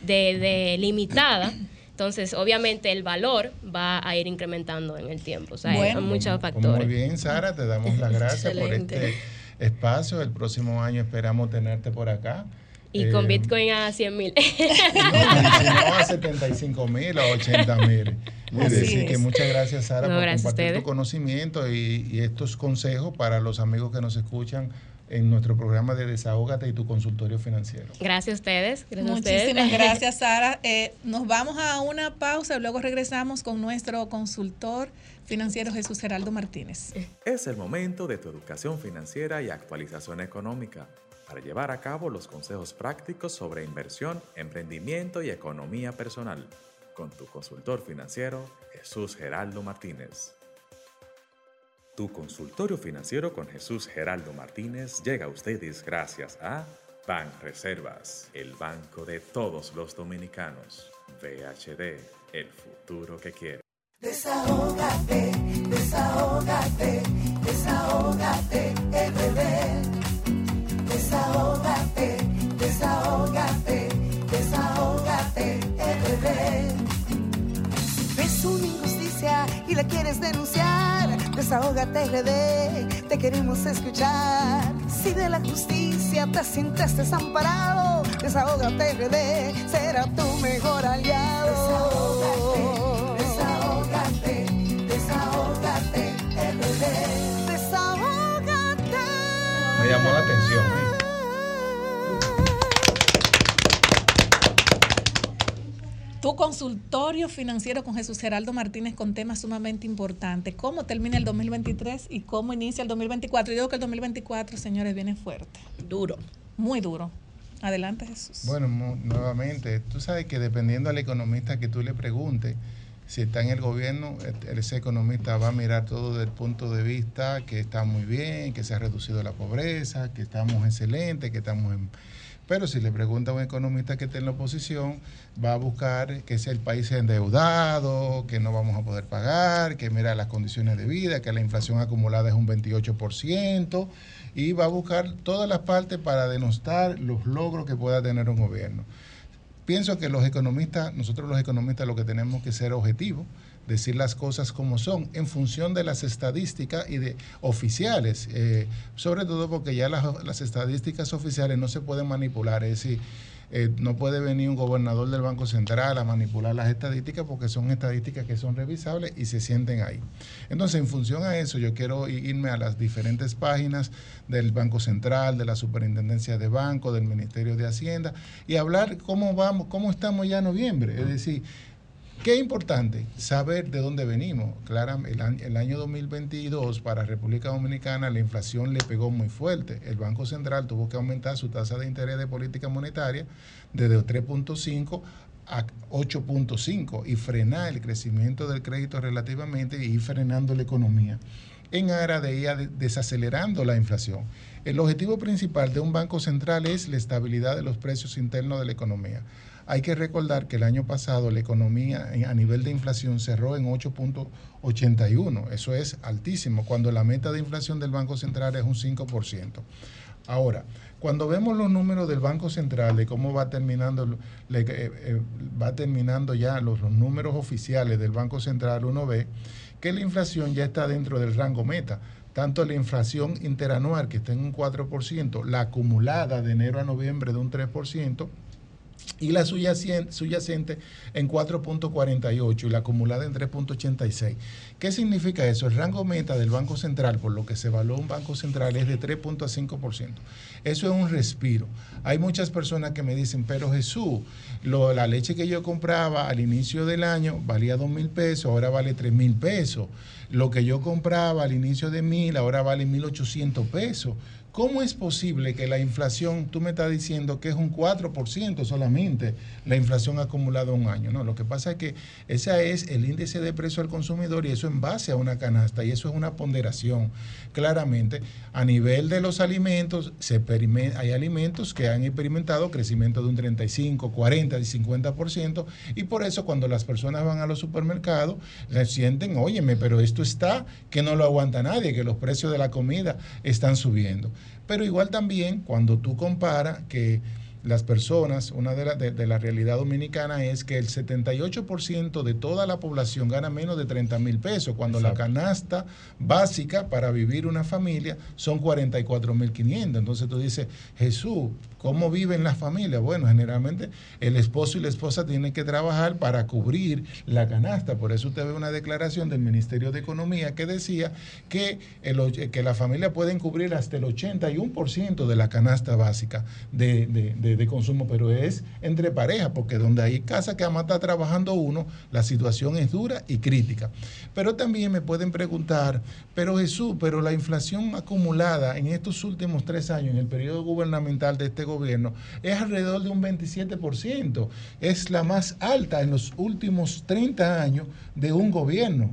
de, limitada. Entonces, obviamente, el valor va a ir incrementando en el tiempo. O sea, hay muchos factores. Muy bien, Sara, te damos las gracias por este espacio. El próximo año esperamos tenerte por acá. Y con eh, Bitcoin a 100 mil. No, a 75 mil, a 80 mil. Así que muchas gracias, Sara, por compartir tu conocimiento y, y estos consejos para los amigos que nos escuchan en nuestro programa de Desahógate y tu consultorio financiero. Gracias a ustedes. Muchísimas gracias, Sara. Eh, nos vamos a una pausa y luego regresamos con nuestro consultor financiero Jesús Geraldo Martínez. Es el momento de tu educación financiera y actualización económica para llevar a cabo los consejos prácticos sobre inversión, emprendimiento y economía personal con tu consultor financiero Jesús Geraldo Martínez. Tu consultorio financiero con Jesús Geraldo Martínez llega a ustedes gracias a Ban Reservas, el banco de todos los dominicanos. VHD, el futuro que quiere. Desahógate, desahógate, desahógate, RD. Desahógate, desahógate, desahógate, RD. ves una injusticia y la quieres denunciar Desahógate RD, te queremos escuchar. Si de la justicia te sientes desamparado, Desahógate RD, será tu mejor aliado. Tu consultorio financiero con Jesús Geraldo Martínez con temas sumamente importantes. ¿Cómo termina el 2023 y cómo inicia el 2024? Yo digo que el 2024, señores, viene fuerte. Duro. Muy duro. Adelante, Jesús. Bueno, nuevamente, tú sabes que dependiendo al economista que tú le preguntes, si está en el gobierno, ese economista va a mirar todo desde el punto de vista que está muy bien, que se ha reducido la pobreza, que estamos excelentes, que estamos en Pero si le pregunta a un economista que esté en la oposición, va a buscar que sea el país endeudado, que no vamos a poder pagar, que mira las condiciones de vida, que la inflación acumulada es un 28%, y va a buscar todas las partes para denostar los logros que pueda tener un gobierno. Pienso que los economistas, nosotros los economistas lo que tenemos que ser objetivos, decir las cosas como son, en función de las estadísticas y de oficiales, eh, sobre todo porque ya las, estadísticas oficiales no se pueden manipular, es decir, eh, no puede venir un gobernador del Banco Central a manipular las estadísticas porque son estadísticas que son revisables y se sienten ahí. Entonces, en función a eso, yo quiero irme a las diferentes páginas del Banco Central, de la Superintendencia de Banco, del Ministerio de Hacienda y hablar cómo vamos, cómo estamos ya en noviembre, es decir, Qué importante saber de dónde venimos. Año, el año 2022 para República Dominicana la inflación le pegó muy fuerte. El Banco Central tuvo que aumentar su tasa de interés de política monetaria desde 3.5 a 8.5 y frenar el crecimiento del crédito relativamente y ir frenando la economía en aras de ir desacelerando la inflación. El objetivo principal de un banco central es la estabilidad de los precios internos de la economía. Hay que recordar que el año pasado la economía a nivel de inflación cerró en 8.81. Eso es altísimo, cuando la meta de inflación del Banco Central es un 5%. Ahora, cuando vemos los números del Banco Central de cómo va terminando, eh, eh, va terminando ya los, los, números oficiales del Banco Central, uno ve que la inflación ya está dentro del rango meta. Tanto la inflación interanual, que está en un 4%, la acumulada de enero a noviembre de un 3%, y la subyacente en 4.48 y la acumulada en 3.86. ¿Qué significa eso? El rango meta del Banco Central, por lo que se evaluó un Banco Central, es de 3.5%. Eso es un respiro. Hay muchas personas que me dicen, pero Jesús, la leche que yo compraba al inicio del año valía 2 mil pesos, ahora vale 3 mil pesos. Lo que yo compraba al inicio de mil, ahora vale 1.800 pesos. ¿Cómo es posible que la inflación, tú me estás diciendo que es un 4% solamente la inflación acumulada un año? No, lo que pasa es que ese es el índice de precio al consumidor y eso en base a una canasta y eso es una ponderación. Claramente, a nivel de los alimentos, se hay alimentos que han experimentado crecimiento de un 35, 40 y 50% y por eso cuando las personas van a los supermercados, se sienten, óyeme, pero esto está que no lo aguanta nadie, que los precios de la comida están subiendo. Pero igual también cuando tú comparas que las personas, una de la, de, la realidad dominicana es que el 78% de toda la población gana menos de 30 mil pesos, cuando la canasta básica para vivir una familia son 44 mil 500. Entonces tú dices, Jesús, ¿cómo viven las familias? Bueno, generalmente el esposo y la esposa tienen que trabajar para cubrir la canasta. Por eso usted ve una declaración del Ministerio de Economía que decía que, el, que la familia pueden cubrir hasta el 81% de la canasta básica de, de de, consumo, pero es entre parejas, porque donde hay casa que ama está trabajando uno, la situación es dura y crítica. Pero también me pueden preguntar, pero Jesús, pero la inflación acumulada en estos últimos tres años, en el periodo gubernamental de este gobierno, es alrededor de un 27%. Es la más alta en los últimos 30 años de un gobierno.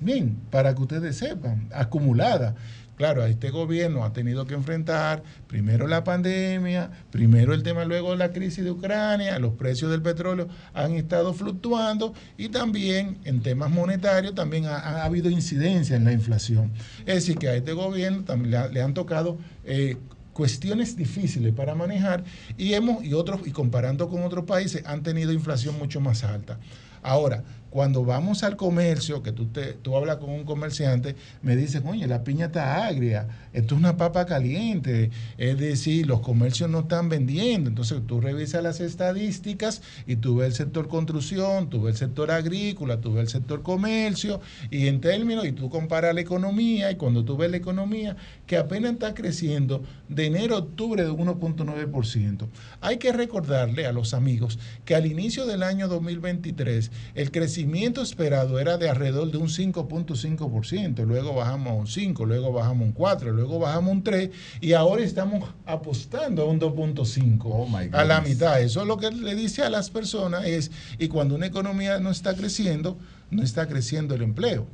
Bien, para que ustedes sepan, acumulada. Claro, este gobierno ha tenido que enfrentar primero la pandemia, primero el tema, luego la crisis de Ucrania, los precios del petróleo han estado fluctuando y también en temas monetarios también ha, habido incidencia en la inflación. Es decir, que a este gobierno también le, han tocado... Eh, cuestiones difíciles para manejar y hemos y otros y comparando con otros países han tenido inflación mucho más alta. Ahora, cuando vamos al comercio, que tú, te, tú hablas con un comerciante, me dicen, oye, la piña está agria, esto es una papa caliente, es decir, los comercios no están vendiendo. Entonces tú revisas las estadísticas y tú ves el sector construcción, tú ves el sector agrícola, tú ves el sector comercio, y en términos, y tú comparas la economía, y cuando tú ves la economía, que apenas está creciendo de enero a octubre de 1.9%. Hay que recordarle a los amigos que al inicio del año 2023, el crecimiento crecimiento esperado era de alrededor de un 5.5%, luego bajamos a un 5, luego bajamos a un 4, luego bajamos a un 3 y ahora estamos apostando a un 2.5, a la mitad. Eso es lo que le dice a las personas es, y cuando una economía no está creciendo, no está creciendo el empleo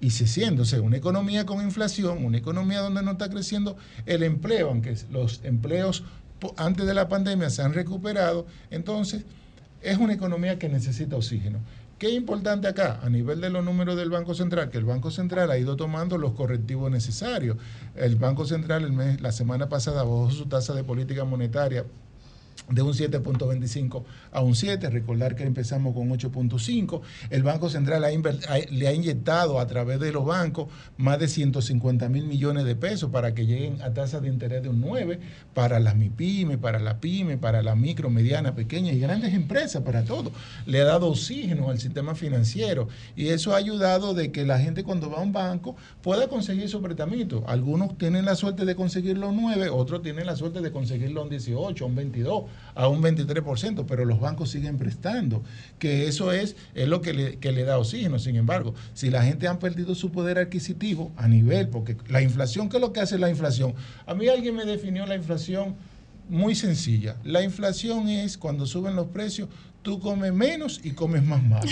y se sea, una economía con inflación, una economía donde no está creciendo el empleo, aunque los empleos antes de la pandemia se han recuperado. Entonces, es una economía que necesita oxígeno. ¿Qué es importante acá? A nivel de los números del Banco Central, que el Banco Central ha ido tomando los correctivos necesarios. El Banco Central el mes, la semana pasada bajó su tasa de política monetaria de un 7.25 a un 7, recordar que empezamos con 8.5, el Banco Central le ha inyectado a través de los bancos más de 150 mil millones de pesos para que lleguen a tasas de interés de un 9 para las MIPYME, para la PYME, para la micro, mediana, pequeña y grandes empresas, para todo. Le ha dado oxígeno al sistema financiero y eso ha ayudado de que la gente cuando va a un banco pueda conseguir su pretamito. Algunos tienen la suerte de conseguirlo un 9, otros tienen la suerte de conseguirlo a un 18, a un 22 a un 23%, pero los bancos siguen prestando, que eso es, es lo que le, que le da oxígeno. Sin embargo, si la gente ha perdido su poder adquisitivo a nivel, porque la inflación, ¿qué es lo que hace la inflación? A mí alguien me definió la inflación muy sencilla. La inflación es cuando suben los precios, tú comes menos y comes más malo.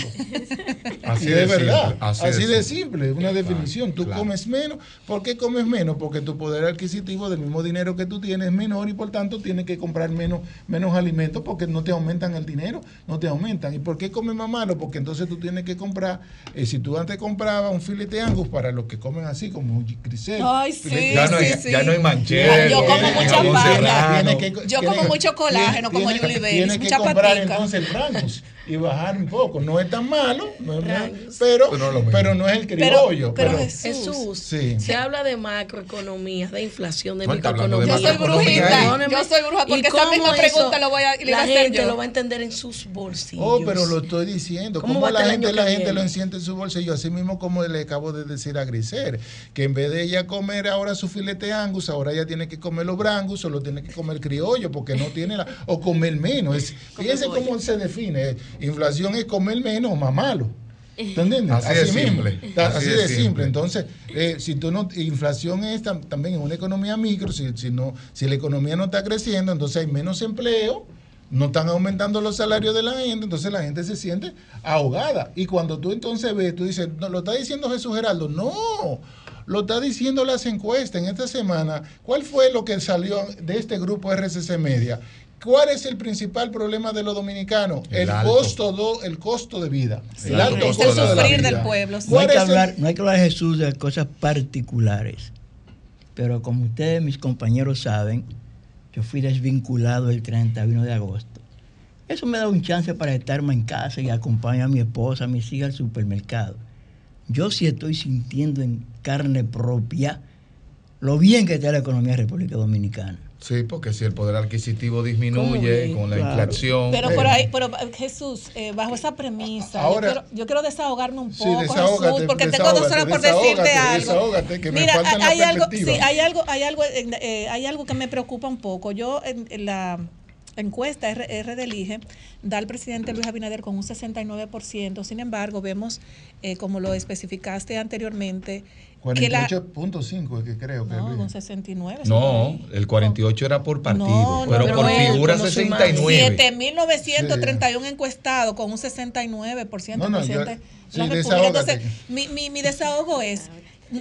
así de verdad. así, de, simple, una definición. Tú comes menos. ¿Por qué comes menos? Porque tu poder adquisitivo del mismo dinero que tú tienes es menor y por tanto tienes que comprar menos, menos alimentos porque no te aumentan el dinero, no te aumentan. ¿Y por qué comes más malo? Porque entonces tú tienes que comprar, eh, si tú antes comprabas un filete angus para los que comen así, como grisel. Ay, sí, ya, no hay, ya no hay manchero. Yo como mucha pana. Yo como mucho colágeno, como Julie Tienes que comprar entonces el años. Y bajar un poco. No es tan malo, pero, pero, no es el criollo. Pero, Jesús, se habla de macroeconomía, de inflación, de microeconomía. Yo soy brujita, yo soy bruja porque esa misma pregunta lo voy a, la gente lo va a entender en sus bolsillos. Oh, pero lo estoy diciendo. ¿Cómo, la gente, la gente lo enciende en su bolsillo? Así mismo como le acabo de decir a Griser, que en vez de ella comer ahora su filete angus, ahora ella tiene que comer los brangus o lo tiene que comer criollo porque no tiene la... o comer menos. fíjense cómo se define inflación es comer menos o más malo. ¿Entiendes? Así, de simple. Así, de simple. Entonces, eh, si tú no, inflación es también en una economía micro, si, si, no, si la economía no está creciendo, entonces hay menos empleo, no están aumentando los salarios de la gente, entonces la gente se siente ahogada. Y cuando tú entonces ves, tú dices, no, lo está diciendo Jesús Geraldo, no, lo está diciendo las encuestas en esta semana. ¿Cuál fue lo que salió de este grupo RCC Media? ¿Cuál es el principal problema de los dominicanos? El, costo el costo de vida. el alto costo sufrir del pueblo. No hay, que hablar, no hay que hablar, Jesús, de cosas particulares. Pero como ustedes, mis compañeros, saben, yo fui desvinculado el 31 de agosto. Eso me da un chance para estarme en casa y acompañar a mi esposa, a mis hijas al supermercado. Yo sí estoy sintiendo en carne propia lo bien que está la economía de República Dominicana. Sí, porque si el poder adquisitivo disminuye con la inflación. Pero por ahí, pero Jesús, eh, bajo esa premisa, yo, quiero, yo, quiero, desahogarme un poco, Jesús, porque tengo dos horas por decirte algo. Que Mira, me hay, algo, sí, hay algo, hay algo, eh, hay algo que me preocupa un poco. Yo en, la encuesta R, R del IGE da al presidente Luis Abinader con un 69%. Sin embargo, vemos, eh, como lo especificaste anteriormente, 48.5 es que creo que No, con 69. No, el 48 era por partido, pero, por figura 69. 7.931 encuestados con un 69%. No, no, yo, sí, Entonces, mi, mi, mi desahogo es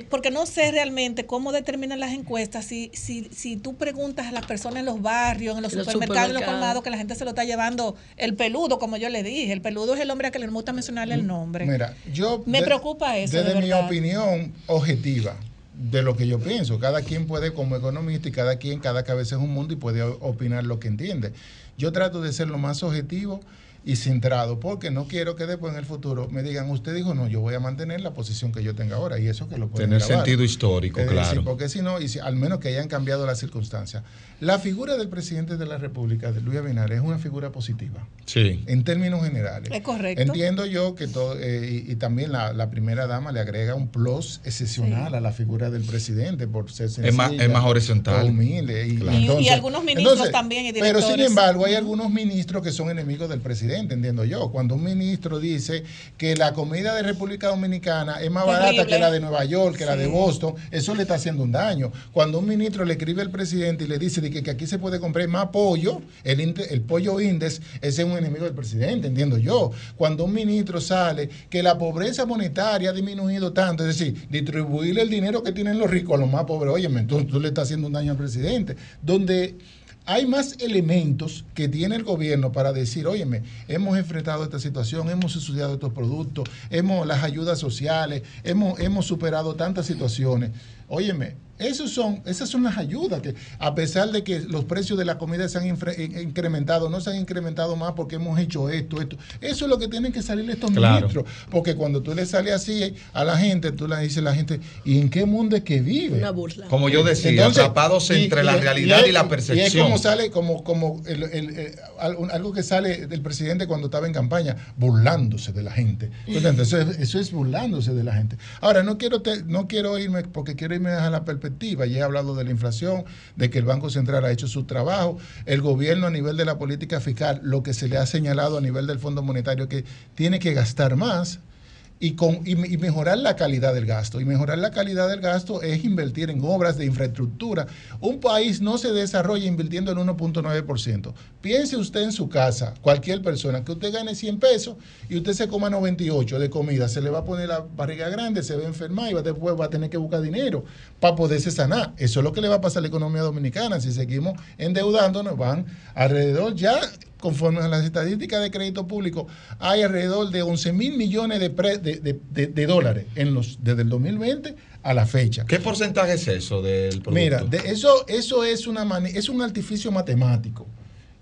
porque no sé realmente cómo determinan las encuestas si, si, si tú preguntas a las personas en los barrios, en los, supermercados, en los colmados, que la gente se lo está llevando el peludo, como yo le dije. El peludo es el hombre a que le gusta mencionarle el nombre. Mira, yo... Me preocupa eso. Desde mi opinión objetiva, de lo que yo pienso, cada quien puede como economista y cada quien, cada cabeza es un mundo y puede opinar lo que entiende. Yo trato de ser lo más objetivo y centrado, porque no quiero que después en el futuro me digan, usted dijo, no, yo voy a mantener la posición que yo tenga ahora, y eso que lo pueden Tener sentido histórico, claro. porque si no, y si, al menos que hayan cambiado las circunstancias. La figura del presidente de la República, de Luis Abinader, es una figura positiva. Sí. En términos generales. Es correcto. Entiendo yo que todo, eh, y, también la, primera dama le agrega un plus excepcional a la figura del presidente por ser sencilla, es más, es más horizontal. Humilde. Y, algunos ministros también. Y pero sin embargo, hay algunos ministros que son enemigos del presidente entiendo yo. Cuando un ministro dice que la comida de República Dominicana es más barata que la de Nueva York, que la de Boston, eso le está haciendo un daño. Cuando un ministro le escribe al presidente y le dice que, aquí se puede comprar más pollo, el, el pollo índice, ese es un enemigo del presidente, entiendo yo. Cuando un ministro sale que la pobreza monetaria ha disminuido tanto, es decir, distribuirle el dinero que tienen los ricos a los más pobres, oye, tú, tú le estás haciendo un daño al presidente. Donde hay más elementos que tiene el gobierno para decir, óyeme, hemos enfrentado esta situación, hemos estudiado estos productos, hemos las ayudas sociales, hemos, hemos superado tantas situaciones. Óyeme, esos son, esas son las ayudas que, a pesar de que los precios de la comida se han incrementado, no se han incrementado más porque hemos hecho esto, esto. Eso es lo que tienen que salir estos ministros. Porque cuando tú le sales así a la gente, tú le dices a la gente, ¿y en qué mundo es que vive? Una burla. Como yo decía, atrapados entre la realidad y, la percepción. Y es como sale, como, como algo que sale del presidente cuando estaba en campaña, burlándose de la gente. Entonces, eso, es burlándose de la gente. Ahora, no quiero, no quiero irme, porque quiero irme a la perspectiva y he hablado de la inflación, de que el Banco Central ha hecho su trabajo. El gobierno a nivel de la política fiscal, lo que se le ha señalado a nivel del Fondo Monetario, que tiene que gastar más y, con, y, mejorar la calidad del gasto. Y mejorar la calidad del gasto es invertir en obras de infraestructura. Un país no se desarrolla invirtiendo en 1.9%. Piense usted en su casa, cualquier persona, que usted gane 100 pesos y usted se coma 98 de comida, se le va a poner la barriga grande, se va a enfermar y después va a tener que buscar dinero para poderse sanar. Eso es lo que le va a pasar a la economía dominicana. Si seguimos endeudándonos, van alrededor ya conforme a las estadísticas de crédito público, hay alrededor de 11 mil millones de, dólares en los, desde el 2020 a la fecha. ¿Qué porcentaje es eso del producto? Mira, eso, eso es, una es un artificio matemático.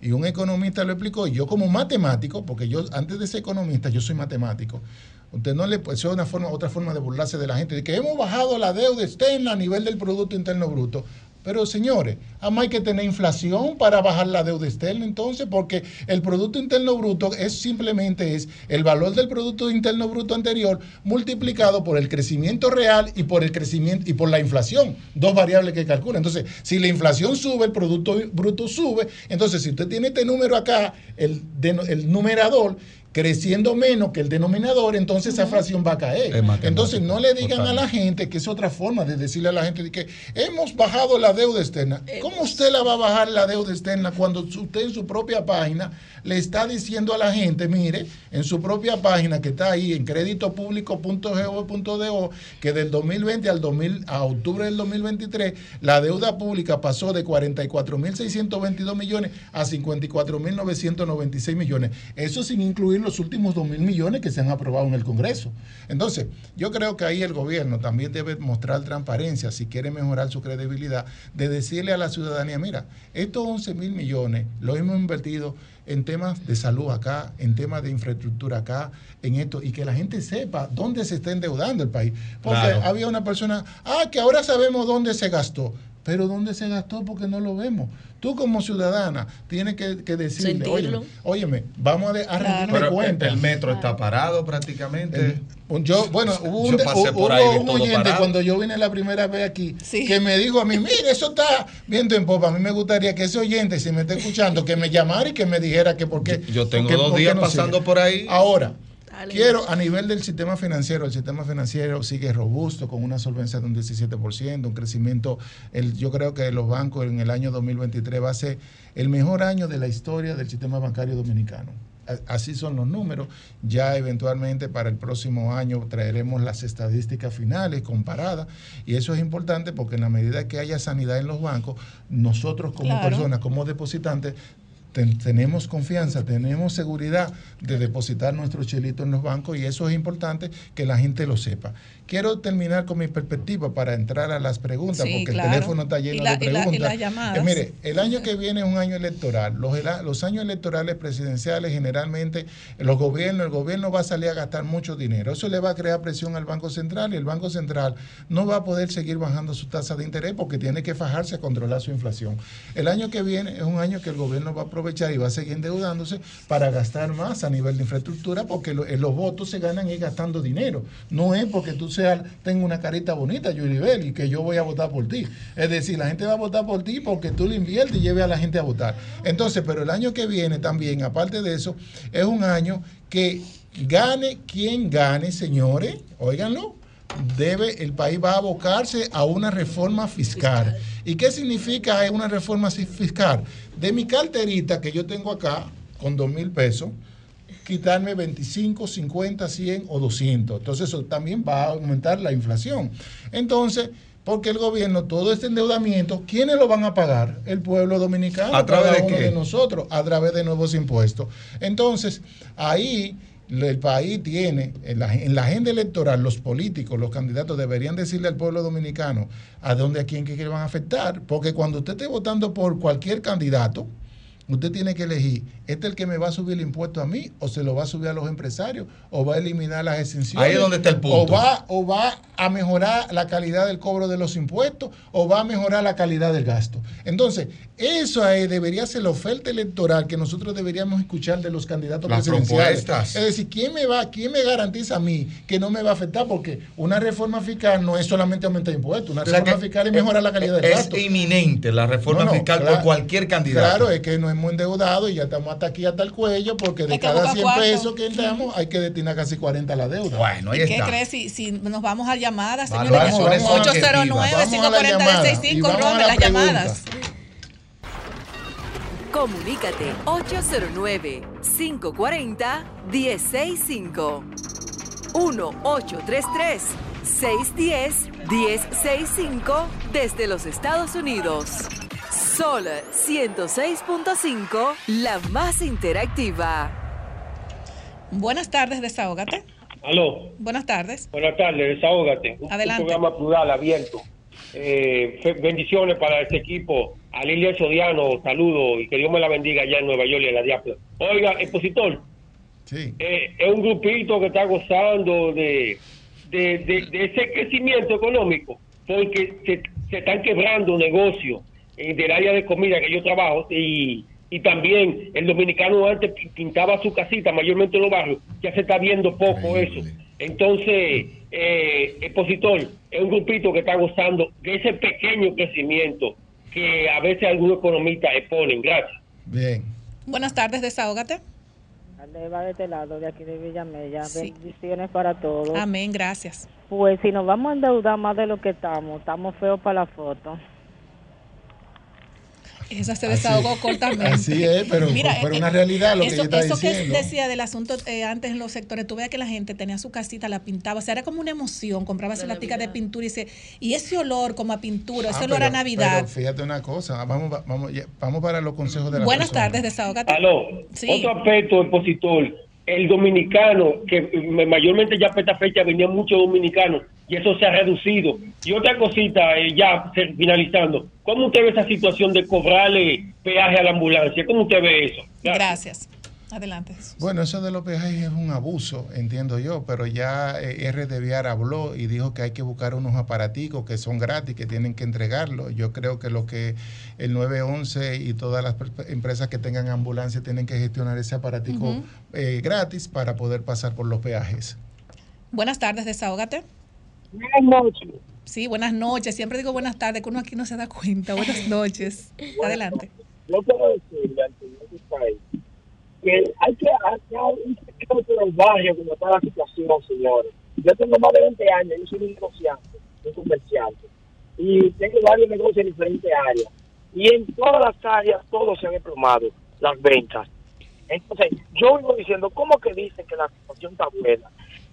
Y un economista lo explicó, y yo como matemático, porque yo antes de ser economista, yo soy matemático. Usted no le puede ser una forma, otra forma de burlarse de la gente, de que hemos bajado la deuda externa a nivel del Producto Interno Bruto. Pero señores, además hay que tener inflación para bajar la deuda externa entonces, porque el Producto Interno Bruto es simplemente es el valor del Producto Interno Bruto anterior multiplicado por el crecimiento real y por el crecimiento y por la inflación, dos variables que calcula. Entonces, si la inflación sube, el Producto Bruto sube. Entonces, si usted tiene este número acá, el, el numerador, creciendo menos que el denominador, entonces esa fracción va a caer. Entonces no le digan a la gente, que es otra forma de decirle a la gente que hemos bajado la deuda externa. ¿Cómo usted la va a bajar la deuda externa cuando usted en su propia página le está diciendo a la gente, mire, en su propia página que está ahí en créditopúblico.gov.do, que del 2020 al 2000, a octubre del 2023, la deuda pública pasó de 44.622 millones a 54.996 millones. Eso sin incluir los últimos 2 mil millones que se han aprobado en el Congreso. Entonces, yo creo que ahí el gobierno también debe mostrar transparencia si quiere mejorar su credibilidad, de decirle a la ciudadanía, mira, estos 11 mil millones los hemos invertido en temas de salud acá, en temas de infraestructura acá, en esto, y que la gente sepa dónde se está endeudando el país. Porque había una persona, ah, que ahora sabemos dónde se gastó. Pero ¿dónde se gastó? Porque no lo vemos. Tú como ciudadana tienes que, decirle, oye, óyeme, vamos a, rendirle cuenta. El, metro está parado prácticamente. yo, bueno, hubo un, un oyente cuando yo vine la primera vez aquí que me dijo a mí, mire, eso está viendo en popa. A mí me gustaría que ese oyente, si me está escuchando, que me llamara y que me dijera que por qué. Yo, tengo dos días pasando por ahí. Ahora, Quiero, a nivel del sistema financiero, el sistema financiero sigue robusto, con una solvencia de un 17%, un crecimiento, el, yo creo que los bancos en el año 2023 va a ser el mejor año de la historia del sistema bancario dominicano. Así son los números. Ya eventualmente para el próximo año traeremos las estadísticas finales comparadas y eso es importante porque en la medida que haya sanidad en los bancos, nosotros como personas, como depositantes, tenemos confianza, tenemos seguridad de depositar nuestro chelito en los bancos y eso es importante que la gente lo sepa. Quiero terminar con mi perspectiva para entrar a las preguntas, porque el teléfono está lleno de preguntas. Eh, mire, el año que viene es un año electoral. Los, los años electorales presidenciales generalmente los gobiernos, el gobierno va a salir a gastar mucho dinero. Eso le va a crear presión al Banco Central y el Banco Central no va a poder seguir bajando su tasa de interés porque tiene que fajarse a controlar su inflación. El año que viene es un año que el gobierno va a aprovechar y va a seguir endeudándose para gastar más a nivel de infraestructura porque eh, los votos se ganan y gastando dinero. No es porque tú sea, tengo una carita bonita, Yuribel, y que yo voy a votar por ti. Es decir, la gente va a votar por ti porque tú le inviertes y lleves a la gente a votar. Entonces, pero el año que viene también, aparte de eso, es un año que gane quien gane, señores, óiganlo, debe, el país va a abocarse a una reforma fiscal. ¿Y qué significa una reforma fiscal? De mi carterita que yo tengo acá, con dos mil pesos, quitarme 25, 50, 100 o 200. Entonces eso también va a aumentar la inflación. Entonces, porque el gobierno, todo este endeudamiento, ¿quiénes lo van a pagar? El pueblo dominicano. ¿A través de qué? de nosotros, a través de nuevos impuestos. Entonces, ahí el país tiene, en la, en la, agenda electoral, los políticos, los candidatos deberían decirle al pueblo dominicano a dónde, a quién, qué van a afectar. Porque cuando usted esté votando por cualquier candidato, Usted tiene que elegir, ¿este es el que me va a subir el impuesto a mí o se lo va a subir a los empresarios o va a eliminar las exenciones? Ahí es donde está el punto. O va, o va a mejorar la calidad del cobro de los impuestos o va a mejorar la calidad del gasto. Entonces, eso debería ser la oferta electoral que nosotros deberíamos escuchar de los candidatos las presidenciales. Propuestas. Es decir, ¿quién me va, quién me garantiza a mí que no me va a afectar? Porque una reforma fiscal no es solamente aumentar impuestos, una reforma fiscal es mejorar la calidad del gasto. Es inminente la reforma No, no, fiscal claro, por cualquier candidato. Claro, es que no hemos endeudado y ya estamos hasta aquí, hasta el cuello, porque de cada buscar 100 cuarto. pesos que entramos hay que destinar casi 40 a la deuda. Bueno, ¿Y qué crees si, si nos vamos a llamadas, señores? vamos, vamos, 809-540-165, y vamos a Robert, la las llamadas. Comunícate 809-540-1065. 1-833-610-1065 desde los Estados Unidos. Sol 106.5, la más interactiva. Buenas tardes, desahógate. Aló. Buenas tardes. Buenas tardes, desahógate. Un, Adelante. un programa plural abierto. Eh, bendiciones para este equipo. A Lilia Sodiano, saludo y que Dios me la bendiga allá en Nueva York y en la diáspora. Oiga, expositor, Sí. eh, es un grupito que está gozando de, de, de- de ese crecimiento económico porque se, se están quebrando negocios del área de comida que yo trabajo y, y también el dominicano antes pi- pintaba su casita mayormente en los barrios, ya se está viendo poco eso. Entonces, eh, expositor, es un grupito que está gozando de ese pequeño crecimiento que a veces algunos economistas exponen. Gracias. Bien. Buenas tardes, desahógate. va de este lado, de aquí de Villamella. Sí. Bendiciones para todos. Amén, gracias. Pues si nos vamos a endeudar más de lo que estamos, estamos feos para la foto. Esa se desahogó cortamente. Así es, pero, Mira, pero eh, una realidad lo eso, que yo estaba eso que diciendo. decía del asunto eh, antes en los sectores, tú veas que la gente tenía su casita, la pintaba, o sea, era como una emoción, compraba su latica de pintura y, se, y ese olor como a pintura, ese Ah, olor pero- a Navidad. pero fíjate una cosa, vamos, vamos, ya- vamos para los consejos de la Buenas persona. tardes, desahógate. Aló, Sí. otro aspecto expositor, el dominicano, que eh, mayormente ya para esta fecha venían muchos dominicanos y eso se ha reducido. Y otra cosita, eh, ya finalizando, ¿cómo usted ve esa situación de cobrarle peaje a la ambulancia? ¿Cómo usted ve eso? Gracias. Adelante. Jesús. Bueno, eso de los peajes es un abuso, entiendo yo, pero ya eh, habló y dijo que hay que buscar unos aparaticos que son gratis, que tienen que entregarlo. Yo creo que lo que el 911 y todas las empresas que tengan ambulancia tienen que gestionar ese aparatico eh, gratis para poder pasar por los peajes. Buenas tardes, desahógate. Buenas noches. Sí, buenas noches. Siempre digo buenas tardes, que uno aquí no se da cuenta. Buenas noches. Adelante. Yo quiero decirle al señor está ahí que hay que hacer un secreto de los barrios como está la situación, señores. Yo tengo más de 20 años, yo soy un negociante, un comerciante, y tengo varios negocios en diferentes áreas. Y en todas las áreas, todos se han desplomado, las ventas. Entonces, yo vivo diciendo, ¿cómo que dicen que la situación está buena?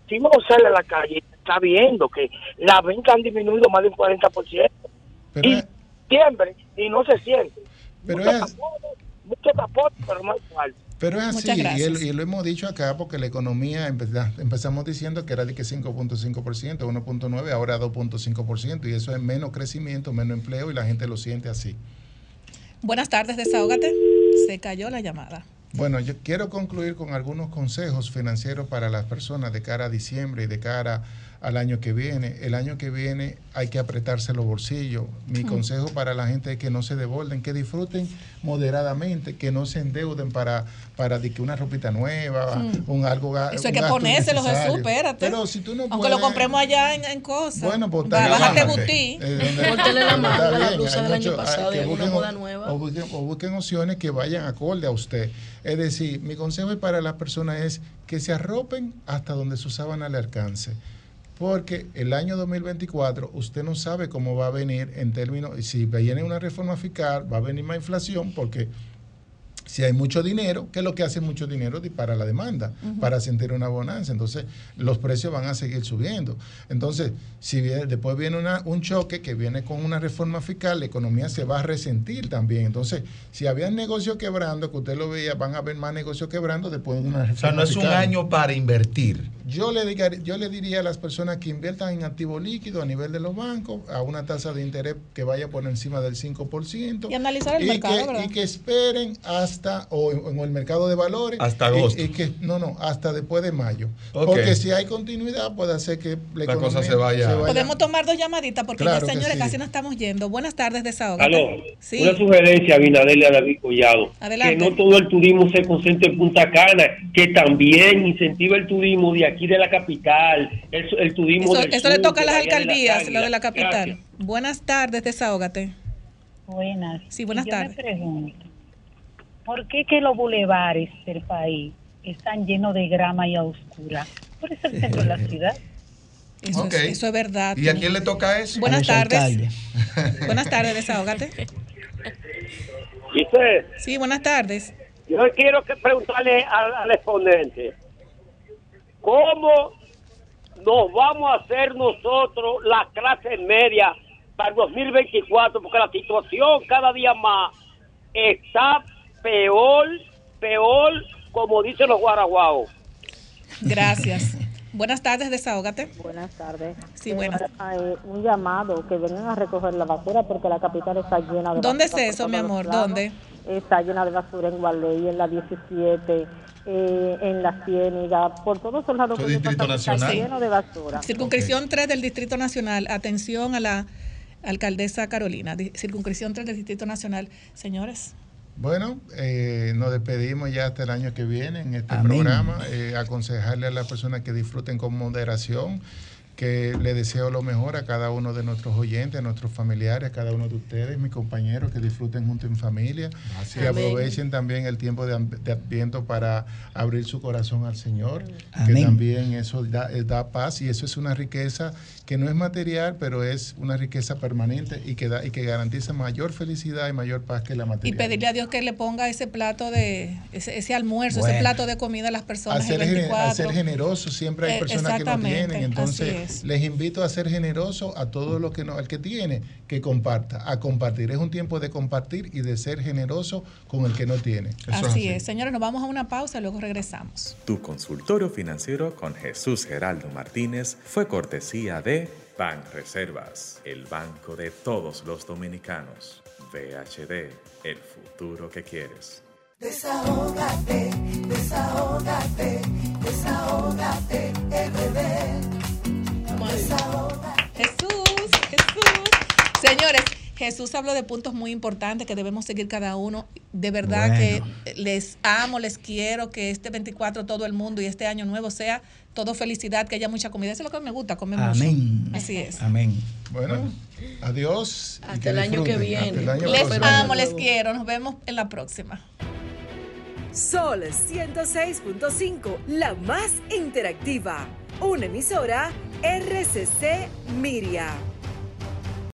Si uno sale a la calle, está viendo que las ventas han disminuido más de un 40%. y siempre, y no se siente. Pero mucho, es- tapón, mucho tapón, pero no igual. Pero es así, y, el- y lo hemos dicho acá porque la economía empeza- empezamos diciendo que era de que 5.5%, 1.9%, ahora 2.5%, y eso es menos crecimiento, menos empleo, y la gente lo siente así. Buenas tardes, desahógate. Se cayó la llamada. Bueno, yo quiero concluir con algunos consejos financieros para las personas de cara a diciembre y de cara al año que viene. El año que viene hay que apretarse los bolsillos. Mi consejo para la gente es que no se devolven, que disfruten moderadamente, que no se endeuden para, para de que una ropita nueva, Mm. un algo Eso hay que ponérselo. Jesús, espérate. Pero si tú no Aunque puedes- lo compremos allá en, en cosas. Bueno, pues Bájate butí. Córtele la está manga a la bien, blusa del año pasado y alguna busquen- moda nueva. O busquen, o busquen opciones que vayan acorde a usted. Es decir, mi consejo para las personas es que se arropen hasta donde su sábana le alcance. Porque el año 2024 usted no sabe cómo va a venir en términos, si viene una reforma fiscal, va a venir más inflación, porque Si hay mucho dinero, ¿qué es lo que hace mucho dinero? Dispara la demanda para sentir una bonanza. Entonces, los precios van a seguir subiendo. Entonces, si después viene un choque que viene con una reforma fiscal, la economía se va a resentir también. Entonces, si había negocios quebrando, que usted lo veía, van a haber más negocios quebrando después de una reforma fiscal. O sea, no es un año para invertir. Yo le, yo le diría a las personas que inviertan en activo líquido a nivel de los bancos, a una tasa de interés que vaya por encima del 5%. Y analizar el mercado, que, Y que esperen hasta, o en, el mercado de valores. Hasta agosto. Y, que, no, no, hasta después de mayo. Porque si hay continuidad, puede hacer que la, cosa se vaya. Podemos tomar dos llamaditas, porque ya, señores, casi no estamos yendo. Buenas tardes, desahogo. Aló, sí. una sugerencia, Abinader a David Collado. Que no todo el turismo se concentre en Punta Cana, que también incentiva el turismo de aquí de la capital, el, turismo Eso, eso le toca a las alcaldías, lo de la capital. Buenas tardes, desahógate. Buenas. Sí, buenas Yo tardes. Me pregunto, ¿por qué que los bulevares del país están llenos de grama y a oscura? Por eso el centro de la ciudad. Eso, es, eso, es, verdad. ¿Y a quién le toca eso? Buenas tardes. buenas tardes, desahógate. Sí, buenas tardes. Yo quiero que preguntarle al, al exponente, ¿cómo nos vamos a hacer nosotros la clase media para el 2024? Porque la situación cada día más está peor, peor, como dicen los guaraguaos. Gracias. Buenas tardes, desahógate. Buenas tardes. Sí, buenas. Eh, un llamado que vengan a recoger la basura porque la capital está llena de ¿Dónde es eso, mi amor? ¿Dónde? Está llena de basura en Gualey, en la 17, eh, en la Ciéniga, por todos los lados. Distrito Nacional. lleno de basura. Circunscripción 3 del Distrito Nacional. Atención a la alcaldesa Carolina. Circunscripción 3 del Distrito Nacional. Señores. Bueno, eh, nos despedimos ya hasta el año que viene en este programa. Eh, aconsejarle a las personas que disfruten con moderación, que le deseo lo mejor a cada uno de nuestros oyentes, a nuestros familiares, a cada uno de ustedes, mis compañeros, que disfruten junto en familia, que aprovechen también el tiempo de, Adviento para abrir su corazón al Señor, que también eso da, eh, da, paz y eso es una riqueza que no es material, pero es una riqueza permanente y que, da, y que garantiza mayor felicidad y mayor paz que la material. Y pedirle a Dios que le ponga ese plato de, ese, almuerzo, ese plato de comida a las personas. A ser, generoso, siempre hay eh, personas que no tienen, entonces les invito a ser generoso a todo lo que no, al que tiene, que comparta, a compartir. Es un tiempo de compartir y de ser generoso con el que no tiene. así, es, señores, nos vamos a una pausa, luego regresamos. Tu consultorio financiero con Jesús Geraldo Martínez fue cortesía de Ban Reservas, el banco de todos los dominicanos. VHD, el futuro que quieres. Desahógate, desahógate, desahógate, Jesús, Jesús. Señores, Jesús habló de puntos muy importantes que debemos seguir cada uno. De verdad que les amo, les quiero que este 24 todo el mundo y este año nuevo sea todo felicidad, que haya mucha comida. Eso es lo que me gusta, comer Amén. Así es. Amén. Bueno, adiós. Hasta el año que viene. les amo, les quiero. Nos vemos en la próxima. Sol 106.5, la más interactiva. Una emisora RCC Miria.